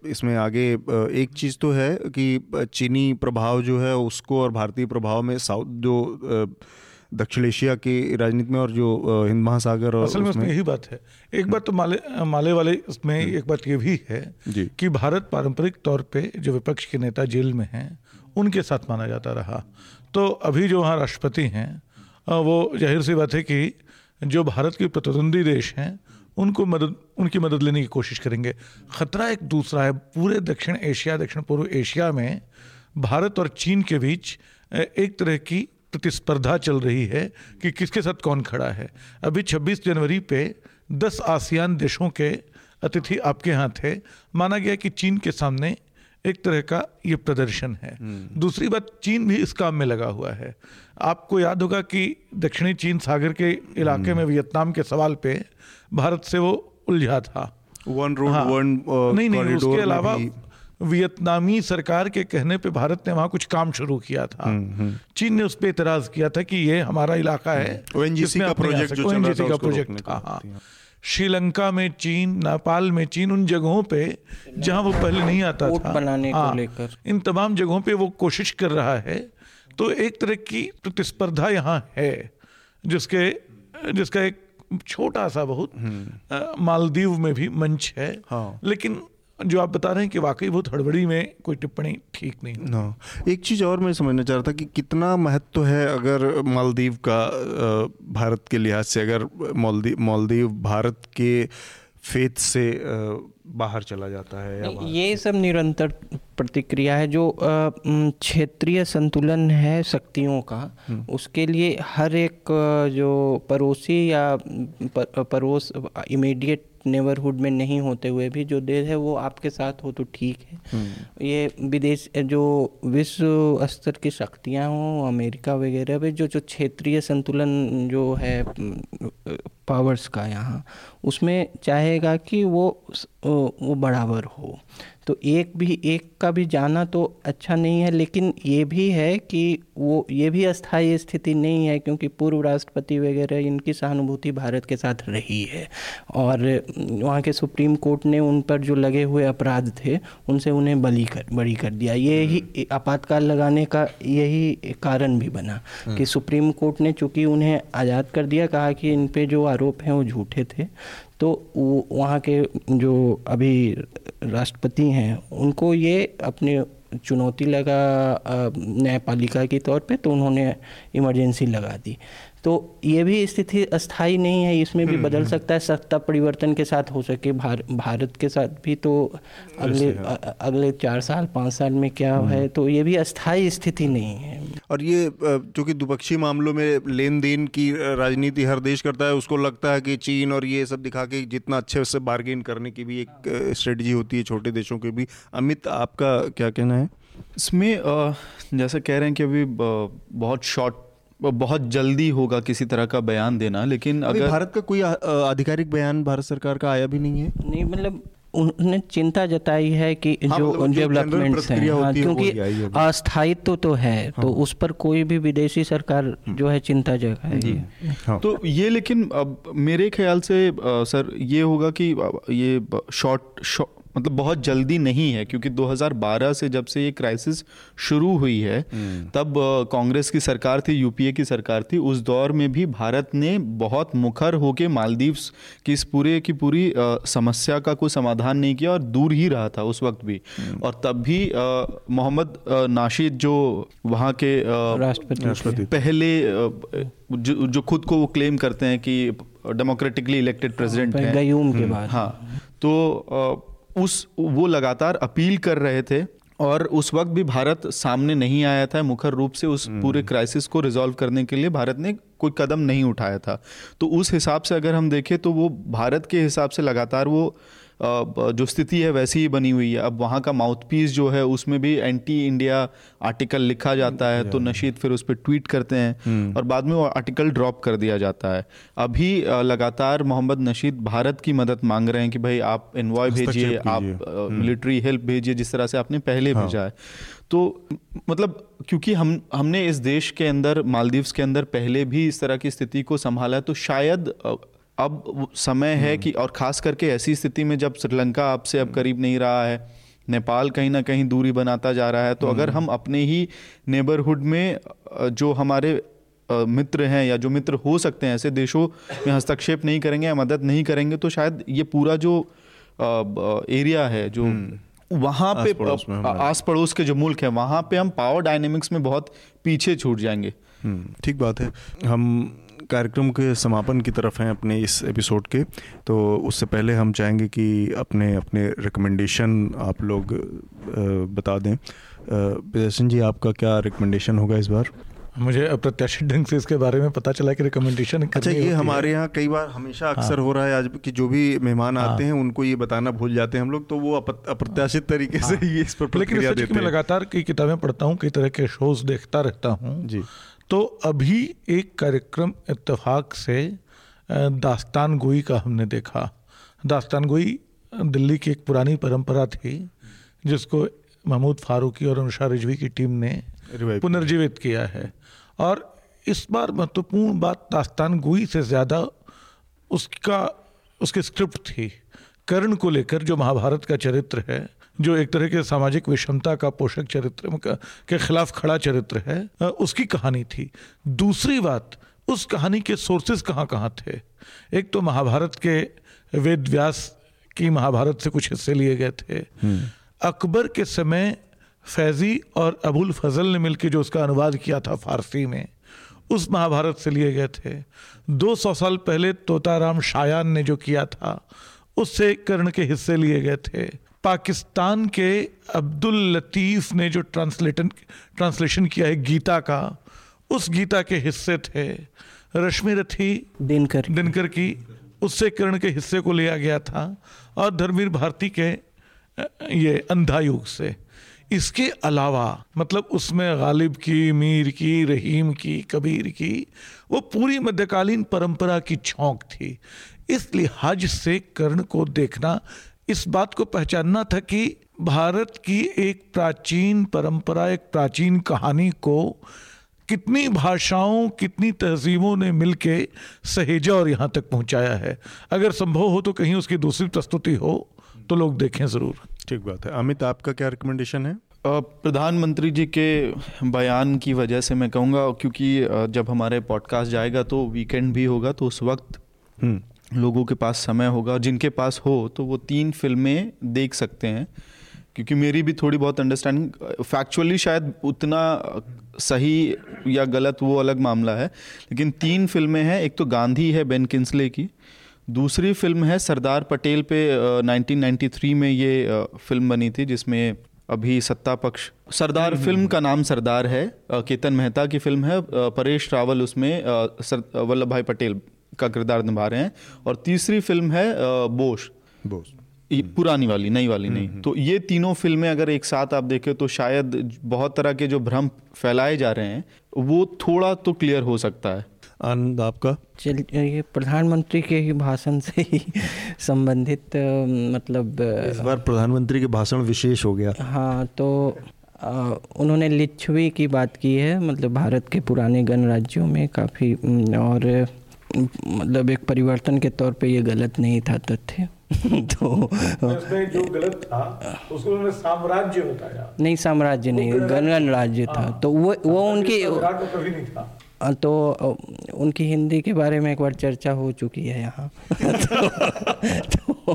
इसमें आगे एक चीज़ तो है कि चीनी प्रभाव जो है उसको और भारतीय प्रभाव में साउथ जो दक्षिण एशिया की राजनीति में और जो हिंद महासागर और असल में उसमें यही बात है। एक बात तो माले माले वाले इसमें हम्म। एक बात ये भी है कि भारत पारंपरिक तौर पे जो विपक्ष के नेता जेल में हैं उनके साथ माना जाता रहा। तो अभी जो वहाँ राष्ट्रपति हैं वो ज़ाहिर सी बात है कि जो भारत के प्रतिद्वंदी देश हैं, उनको मदद, उनकी मदद लेने की कोशिश करेंगे। ख़तरा एक दूसरा है, पूरे दक्षिण एशिया, दक्षिण पूर्व एशिया में भारत और चीन के बीच एक तरह की प्रतिस्पर्धा चल रही है कि किसके साथ कौन खड़ा है। अभी 26 जनवरी पे 10 आसियान देशों के अतिथि आपके यहाँ थे। माना गया कि चीन के सामने एक तरह का ये प्रदर्शन है। हम्म। दूसरी बात चीन भी इस काम में लगा हुआ है। आपको याद होगा कि दक्षिणी चीन सागर के इलाके में वियतनाम के सवाल पे भारत से वो उलझा था। वन रोड हाँ, वन नहीं नहीं उसके अलावा वियतनामी सरकार के कहने पे भारत ने वहाँ कुछ काम शुरू किया था। हम्म, हम्म। चीन ने उस पर इतराज किया था कि ये हमारा इलाका है। का प्रोजेक्ट का प्रोजेक्ट था हाँ। श्रीलंका में चीन नेपाल में चीन उन जगहों पे जहाँ वो पहले नहीं आता था बनाने को हाँ, लेकर इन तमाम जगहों पे वो कोशिश कर रहा है तो एक तरह की प्रतिस्पर्धा यहाँ है जिसके जिसका एक छोटा सा बहुत हम्म। मालदीव में भी मंच है हाँ। लेकिन जो आप बता रहे हैं कि वाकई बहुत हड़बड़ी में कोई टिप्पणी ठीक नहीं ना एक चीज़ और मैं समझना चाह रहा था कि कितना महत्व है अगर मालदीव का भारत के लिहाज से अगर मालदीव मालदीव भारत के फेथ से बाहर चला जाता है या ये सब निरंतर प्रतिक्रिया है जो क्षेत्रीय संतुलन है शक्तियों का। हम्म। उसके लिए हर एक जो पड़ोसी या पड़ोस इमीडिएट नेबरहुड में नहीं होते हुए भी जो देश है वो आपके साथ हो तो ठीक है हम्म। ये विदेश जो विश्व स्तर की शक्तियाँ हों अमेरिका वगैरह भी जो जो क्षेत्रीय संतुलन जो है पावर्स का यहाँ उसमें चाहेगा कि वो वो बराबर हो। तो एक भी एक का भी जाना तो अच्छा नहीं है लेकिन ये भी है कि वो ये भी अस्थायी स्थिति नहीं है क्योंकि पूर्व राष्ट्रपति वगैरह इनकी सहानुभूति भारत के साथ रही है। और वहाँ के सुप्रीम कोर्ट ने उन पर जो लगे हुए अपराध थे उनसे उन्हें बली कर बड़ी कर दिया। ये ही आपातकाल लगाने का यही कारण भी बना कि सुप्रीम कोर्ट ने चूँकि उन्हें आज़ाद कर दिया कहा कि इन पे जो आरोप हैं, वो झूठे थे। तो वहाँ के जो अभी राष्ट्रपति हैं, उनको ये अपने चुनौती लगा न्यायपालिका के तौर पे तो उन्होंने इमरजेंसी लगा दी। तो ये भी स्थिति अस्थाई नहीं है इसमें भी बदल सकता है सत्ता परिवर्तन के साथ हो सके भार, भारत के साथ भी तो अगले अगले चार साल पाँच साल में क्या है तो ये भी अस्थाई स्थिति नहीं है। और ये जो कि द्विपक्षीय मामलों में लेन देन की राजनीति हर देश करता है उसको लगता है कि चीन और ये सब दिखा के जितना अच्छे से बार्गेन करने की भी एक स्ट्रेटजी होती है छोटे देशों के भी। अमित आपका क्या कहना है? इसमें जैसे कह रहे हैं कि अभी बहुत शॉर्ट बहुत जल्दी होगा किसी तरह का बयान देना लेकिन अगर भारत का कोई आधिकारिक बयान भारत सरकार का आया भी नहीं है नहीं मतलब उन्होंने चिंता जताई है कि हाँ, जो मतलब general डेवलपमेंट्स हैं हाँ, है क्योंकि ही है। अस्थायित्व तो है हाँ। तो उस पर कोई भी विदेशी सरकार जो है चिंता जगाएगी हाँ। तो ये लेकिन अब मेरे ख्याल से अ, सर ये होगा कि ये शॉर्ट शॉर्ट मतलब बहुत जल्दी नहीं है क्योंकि 2012 से जब से ये क्राइसिस शुरू हुई है तब कांग्रेस की सरकार थी यूपीए की सरकार थी उस दौर में भी भारत ने बहुत मुखर होके मालदीव्स की इस पूरे की पूरी समस्या का कोई समाधान नहीं किया और दूर ही रहा था उस वक्त भी। और तब भी मोहम्मद नाशिद जो वहाँ के राष्ट्रपति पहले जो जो खुद को वो क्लेम करते हैं कि डेमोक्रेटिकली इलेक्टेड प्रेसिडेंट हैं गयूम के बाद। हाँ तो अ, उस वो लगातार अपील कर रहे थे और उस वक्त भी भारत सामने नहीं आया था मुखर रूप से उस पूरे क्राइसिस को रिजॉल्व करने के लिए। भारत ने कोई कदम नहीं उठाया था। तो उस हिसाब से अगर हम देखें तो वो भारत के हिसाब से लगातार वो जो स्थिति है वैसी ही बनी हुई है। अब वहाँ का माउथपीस जो है उसमें भी एंटी इंडिया आर्टिकल लिखा जाता है तो नशीद फिर उस पर ट्वीट करते हैं और बाद में वो आर्टिकल ड्रॉप कर दिया जाता है। अभी लगातार मोहम्मद नशीद भारत की मदद मांग रहे हैं कि भाई आप इन्वॉय भेजिए आप मिलिट्री हेल्प भेजिए जिस तरह से आपने पहले भेजा है। तो मतलब क्योंकि हम हमने इस देश के अंदर मालदीव्स के अंदर पहले भी इस तरह की स्थिति को संभाला है तो शायद अब समय है कि और खास करके ऐसी स्थिति में जब श्रीलंका आपसे अब करीब नहीं रहा है नेपाल कहीं ना कहीं दूरी बनाता जा रहा है तो अगर हम अपने ही नेबरहुड में जो हमारे मित्र हैं या जो मित्र हो सकते हैं ऐसे देशों में हस्तक्षेप नहीं करेंगे या मदद नहीं करेंगे तो शायद ये पूरा जो एरिया है जो वहाँ पे आस पड़ोस आस पड़ोस के जो मुल्क है वहाँ पे हम पावर डायनेमिक्स में बहुत पीछे छूट जाएँगे। हम्म, ठीक बात है। हम कार्यक्रम के समापन की तरफ़ हैं अपने इस एपिसोड के। तो उससे पहले हम चाहेंगे कि अपने अपने रिकमेंडेशन आप लोग बता दें। सिंह जी आपका क्या रिकमेंडेशन होगा इस बार? मुझे अप्रत्याशित ढंग से इसके बारे में पता चला कि रिकमेंडेशन अच्छा ये हमारे यहाँ कई बार हमेशा अक्सर हाँ। हो रहा है आज कि जो भी मेहमान हाँ। आते हैं उनको ये बताना भूल जाते हैं हम लोग तो वो अप्रत्याशित तरीके हाँ। से ये इस पर लेकिन देते मैं लगातार कई किताबें पढ़ता हूँ कई तरह के शोज़ देखता रहता हूँ। जी। तो अभी एक कार्यक्रम इत्तेफाक से दास्तान गोई का हमने देखा। दास्तान गोई दिल्ली की एक पुरानी परंपरा थी जिसको महमूद फारूकी और अनुषा रिजवी की टीम ने पुनर्जीवित किया है। और इस बार महत्वपूर्ण बात दास्तान गोई से ज़्यादा उसका उसकी स्क्रिप्ट थी कर्ण को लेकर जो महाभारत का चरित्र है। जो एक तरह के सामाजिक विषमता का पोषक चरित्र के खिलाफ खड़ा चरित्र है उसकी कहानी थी। दूसरी बात उस कहानी के सोर्सेज कहाँ कहाँ थे? एक तो महाभारत के वेद व्यास की महाभारत से कुछ हिस्से लिए गए थे। अकबर के समय फैजी और अबुल फजल ने मिलकर जो उसका अनुवाद किया था फारसी में उस महाभारत से लिए गए थे। 200 साल पहले तोताराम शायान ने जो किया था उससे कर्ण के हिस्से लिए गए थे। पाकिस्तान के अब्दुल लतीफ़ ने जो ट्रांसलेटन ट्रांसलेशन किया है गीता का उस गीता के हिस्से थे। रश्मि रथी दिनकर दिनकर की उससे कर्ण के हिस्से को लिया गया था और धर्मवीर भारती के ये अंधा युग से। इसके अलावा मतलब उसमें गालिब की मीर की रहीम की कबीर की वो पूरी मध्यकालीन परंपरा की छौंक थी। इस लिहाज से कर्ण को देखना इस बात को पहचानना था कि भारत की एक प्राचीन परंपरा एक प्राचीन कहानी को कितनी भाषाओं कितनी तहजीबों ने मिलके सहेजा और यहाँ तक पहुँचाया है। अगर संभव हो तो कहीं उसकी दूसरी प्रस्तुति हो तो लोग देखें ज़रूर। ठीक बात है। अमित आपका क्या रिकमेंडेशन है? प्रधानमंत्री जी के बयान की वजह से मैं कहूँगा क्योंकि जब हमारे पॉडकास्ट जाएगा तो वीकेंड भी होगा तो उस वक्त हम्म। लोगों के पास समय होगा जिनके पास हो तो वो तीन फ़िल्में देख सकते हैं। क्योंकि मेरी भी थोड़ी बहुत अंडरस्टैंडिंग फैक्चुअली शायद उतना सही या गलत वो अलग मामला है। लेकिन तीन फ़िल्में हैं एक तो गांधी है बेन किंसले की दूसरी फ़िल्म है सरदार पटेल पे अ, 1993 में ये फ़िल्म बनी थी जिसमें अभी सत्ता पक्ष सरदार फ़िल्म का नाम सरदार है केतन मेहता की फ़िल्म है परेश रावल उसमें वल्लभ भाई पटेल का किरदार निभा रहे हैं। और तीसरी फ़िल्म है अ, बोश। पुरानी वाली नई वाली नहीं। तो ये तीनों फ़िल्में अगर एक साथ आप देखें तो शायद बहुत तरह के जो भ्रम फैलाए जा रहे हैं वो थोड़ा तो क्लियर हो सकता है। आनंद आपका? चल ये प्रधानमंत्री के ही भाषण से ही संबंधित मतलब इस बार प्रधानमंत्री के भाषण विशेष हो गया। हाँ तो अ, उन्होंने लिच्छवी की बात की है मतलब भारत के पुराने गणराज्यों में काफ़ी और मतलब एक परिवर्तन के तौर पे ये गलत नहीं था तथ्य। तो जो गलत था उसको उन्होंने साम्राज्य बताया। नहीं साम्राज्य नहीं गण गणराज्य था। तो वो वो उनकी तो कभी नहीं था। तो उनकी हिंदी के बारे में एक बार चर्चा हो चुकी है यहाँ। तो, तो,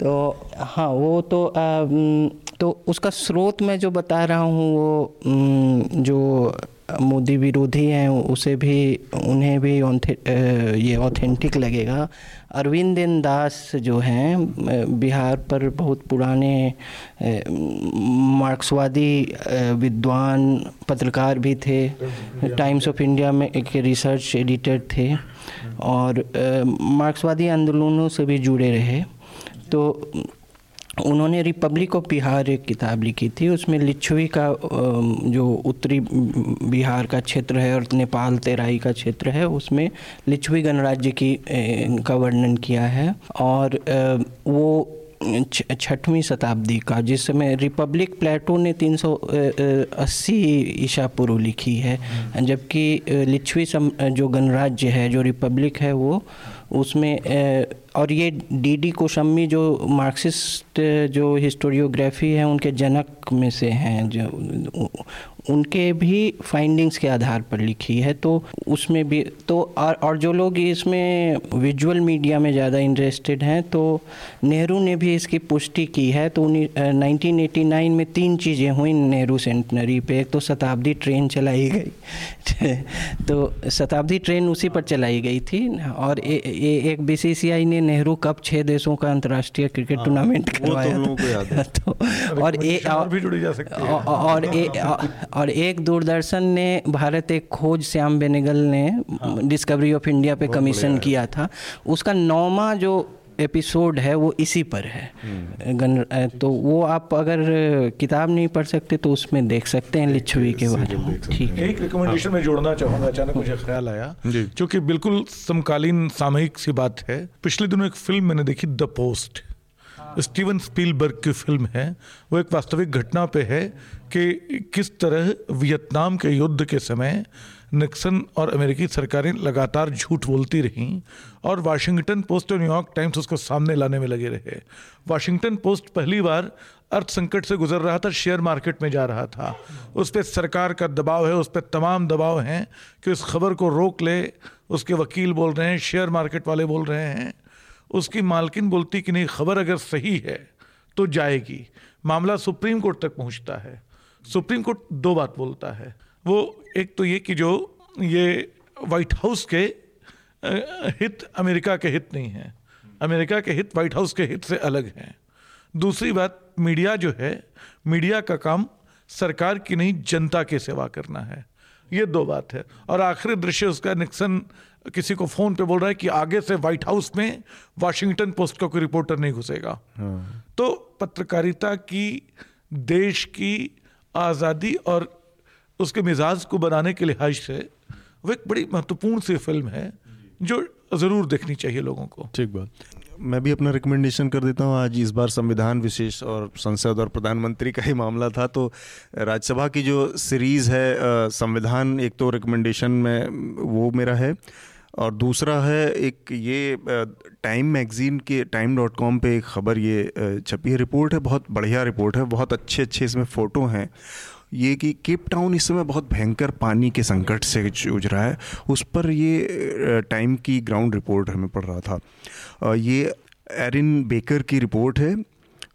तो हाँ वो तो उम, तो उसका स्रोत मैं जो बता रहा हूँ वो जो मोदी विरोधी हैं, उसे भी, उन्हें भी ये ऑथेंटिक लगेगा। अरविंदन दास जो हैं बिहार पर बहुत पुराने मार्क्सवादी विद्वान, पत्रकार भी थे। टाइम्स ऑफ़ इंडिया में एक रिसर्च एडिटर थे और मार्क्सवादी आंदोलनों से भी जुड़े रहे। तो उन्होंने रिपब्लिक ऑफ़ बिहार एक किताब लिखी थी उसमें लिच्छवी का जो उत्तरी बिहार का क्षेत्र है और नेपाल तेराई का क्षेत्र है उसमें लिच्छवी गणराज्य की का वर्णन किया है और वो छठवीं शताब्दी का जिस समय रिपब्लिक प्लेटो ने 380 ईसा पूर्व लिखी है। जबकि अ, लिच्छवी सम- जो गणराज्य है जो रिपब्लिक है वो उसमें और ये डी डी कोशम्मी जो मार्क्सिस्ट जो हिस्टोरियोग्राफी है उनके जनक में से हैं जो उनके भी फाइंडिंग्स के आधार पर लिखी है तो उसमें भी तो और, और जो लोग इसमें विजुअल मीडिया में ज़्यादा इंटरेस्टेड हैं तो नेहरू ने भी इसकी पुष्टि की है तो नाइनटीन एटी नाइन में तीन चीज़ें हुई नेहरू सेंटनरी पे एक तो शताब्दी ट्रेन चलाई गई तो शताब्दी ट्रेन उसी पर चलाई गई थी और ए, ए, एक बीसीसीआई ने नेहरू कप छह देशों का अंतर्राष्ट्रीय क्रिकेट टूर्नामेंट करवाया तो करवाया है। तो और ए, और भी जुड़ी जा सकती है। और और ए, और एक दूरदर्शन ने भारत एक खोज श्याम बेनेगल ने डिस्कवरी ऑफ़ इंडिया पे कमीशन किया था। उसका नौवा जो एपिसोड है वो इसी पर है। गण तो वो आप अगर किताब नहीं पढ़ सकते तो उसमें देख सकते हैं लिच्छवी के बारे में। ठीक है। एक रिकमेंडेशन में जोड़ना चाहूँगा अचानक मुझे ख्याल आया। क्योंकि बिल्कुल समकालीन सामयिक सी बात है। पिछले दिनों एक फ़िल्म मैंने देखी द पोस्ट स्टीवन स्पीलबर्ग की फ़िल्म है। वो एक वास्तविक घटना पे है कि किस तरह वियतनाम के युद्ध के समय निक्सन और अमेरिकी सरकारें लगातार झूठ बोलती रहीं और वाशिंगटन पोस्ट और न्यूयॉर्क टाइम्स उसको सामने लाने में लगे रहे। वाशिंगटन पोस्ट पहली बार अर्थ संकट से गुजर रहा था, शेयर मार्केट में जा रहा था। उस पर सरकार का दबाव है, उस पर तमाम दबाव हैं कि उस खबर को रोक ले, उसके वकील बोल रहे हैं, शेयर मार्केट वाले बोल रहे हैं। उसकी मालकिन बोलती कि नहीं, खबर अगर सही है तो जाएगी। मामला सुप्रीम कोर्ट तक पहुँचता है। सुप्रीम कोर्ट दो बात बोलता है। वो एक तो ये कि जो ये वाइट हाउस के हित अमेरिका के हित नहीं है। अमेरिका के हित वाइट हाउस के हित से अलग हैं। दूसरी बात मीडिया जो है मीडिया का काम सरकार की नहीं जनता की सेवा करना है। ये दो बात है। और आखिरी दृश्य उसका निक्सन किसी को फ़ोन पे बोल रहा है कि आगे से व्हाइट हाउस में वाशिंगटन पोस्ट का कोई रिपोर्टर नहीं घुसेगा। तो पत्रकारिता की देश की आज़ादी और उसके मिजाज को बनाने के लिहाज से वो एक बड़ी महत्वपूर्ण सी फ़िल्म है, जो ज़रूर देखनी चाहिए लोगों को। ठीक बात। मैं भी अपना रिकमेंडेशन कर देता हूँ। आज इस बार संविधान विशेष और संसद और प्रधानमंत्री का ही मामला था तो राज्यसभा की जो सीरीज़ है संविधान, एक तो रिकमेंडेशन में वो मेरा है। और दूसरा है एक ये टाइम मैगज़ीन के टाइम डॉट कॉम पर एक ख़बर ये छपी है। रिपोर्ट है, बहुत बढ़िया रिपोर्ट है, बहुत अच्छे अच्छे इसमें फ़ोटो हैं। ये कि केप टाउन इस समय बहुत भयंकर पानी के संकट से जूझ रहा है। उस पर ये टाइम की ग्राउंड रिपोर्ट हमें पढ़ रहा था। ये एरिन बेकर की रिपोर्ट है।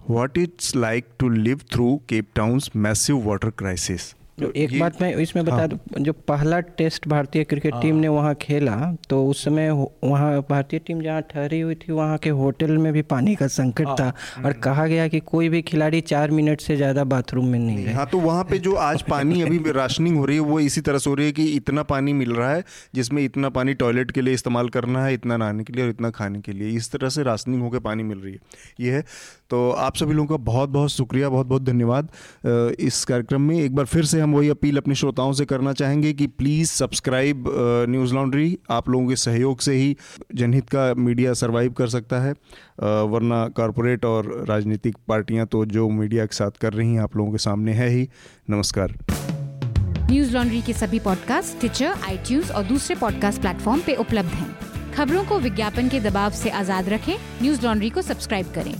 What it's like to live through Cape Town's massive water crisis एक बात मैं इसमें बता दूँ जो पहला टेस्ट भारतीय क्रिकेट हाँ। टीम ने वहाँ खेला तो उस समय वहाँ भारतीय टीम जहाँ ठहरी हुई थी वहाँ के होटल में भी पानी का संकट हाँ। था और कहा गया कि कोई भी खिलाड़ी चार मिनट से ज़्यादा बाथरूम में नहीं रहे हाँ तो वहाँ पे जो आज पानी अभी राशनिंग हो रही है वो इसी तरह से हो रही है कि इतना पानी मिल रहा है जिसमें इतना पानी टॉयलेट के लिए इस्तेमाल करना है इतना नहाने के लिए और इतना खाने के लिए इस तरह से राशनिंग होकर पानी मिल रही है ये है तो आप सभी लोगों का बहुत बहुत शुक्रिया बहुत बहुत धन्यवाद इस कार्यक्रम में एक बार फिर से हम वही अपील अपने श्रोताओं से करना चाहेंगे कि प्लीज़ सब्सक्राइब न्यूज़ लॉन्ड्री आप लोगों के सहयोग से ही जनहित का मीडिया सरवाइव कर सकता है। वरना कॉरपोरेट और राजनीतिक पार्टियाँ तो जो मीडिया के साथ कर रही हैं, आप लोगों के सामने है ही। नमस्कार। न्यूज़ लॉन्ड्री के सभी पॉडकास्ट टिचर आईटीज और दूसरे पॉडकास्ट प्लेटफॉर्म पे उपलब्ध हैं। खबरों को विज्ञापन के दबाव से आज़ाद रखें। न्यूज़ लॉन्ड्री को सब्सक्राइब करें।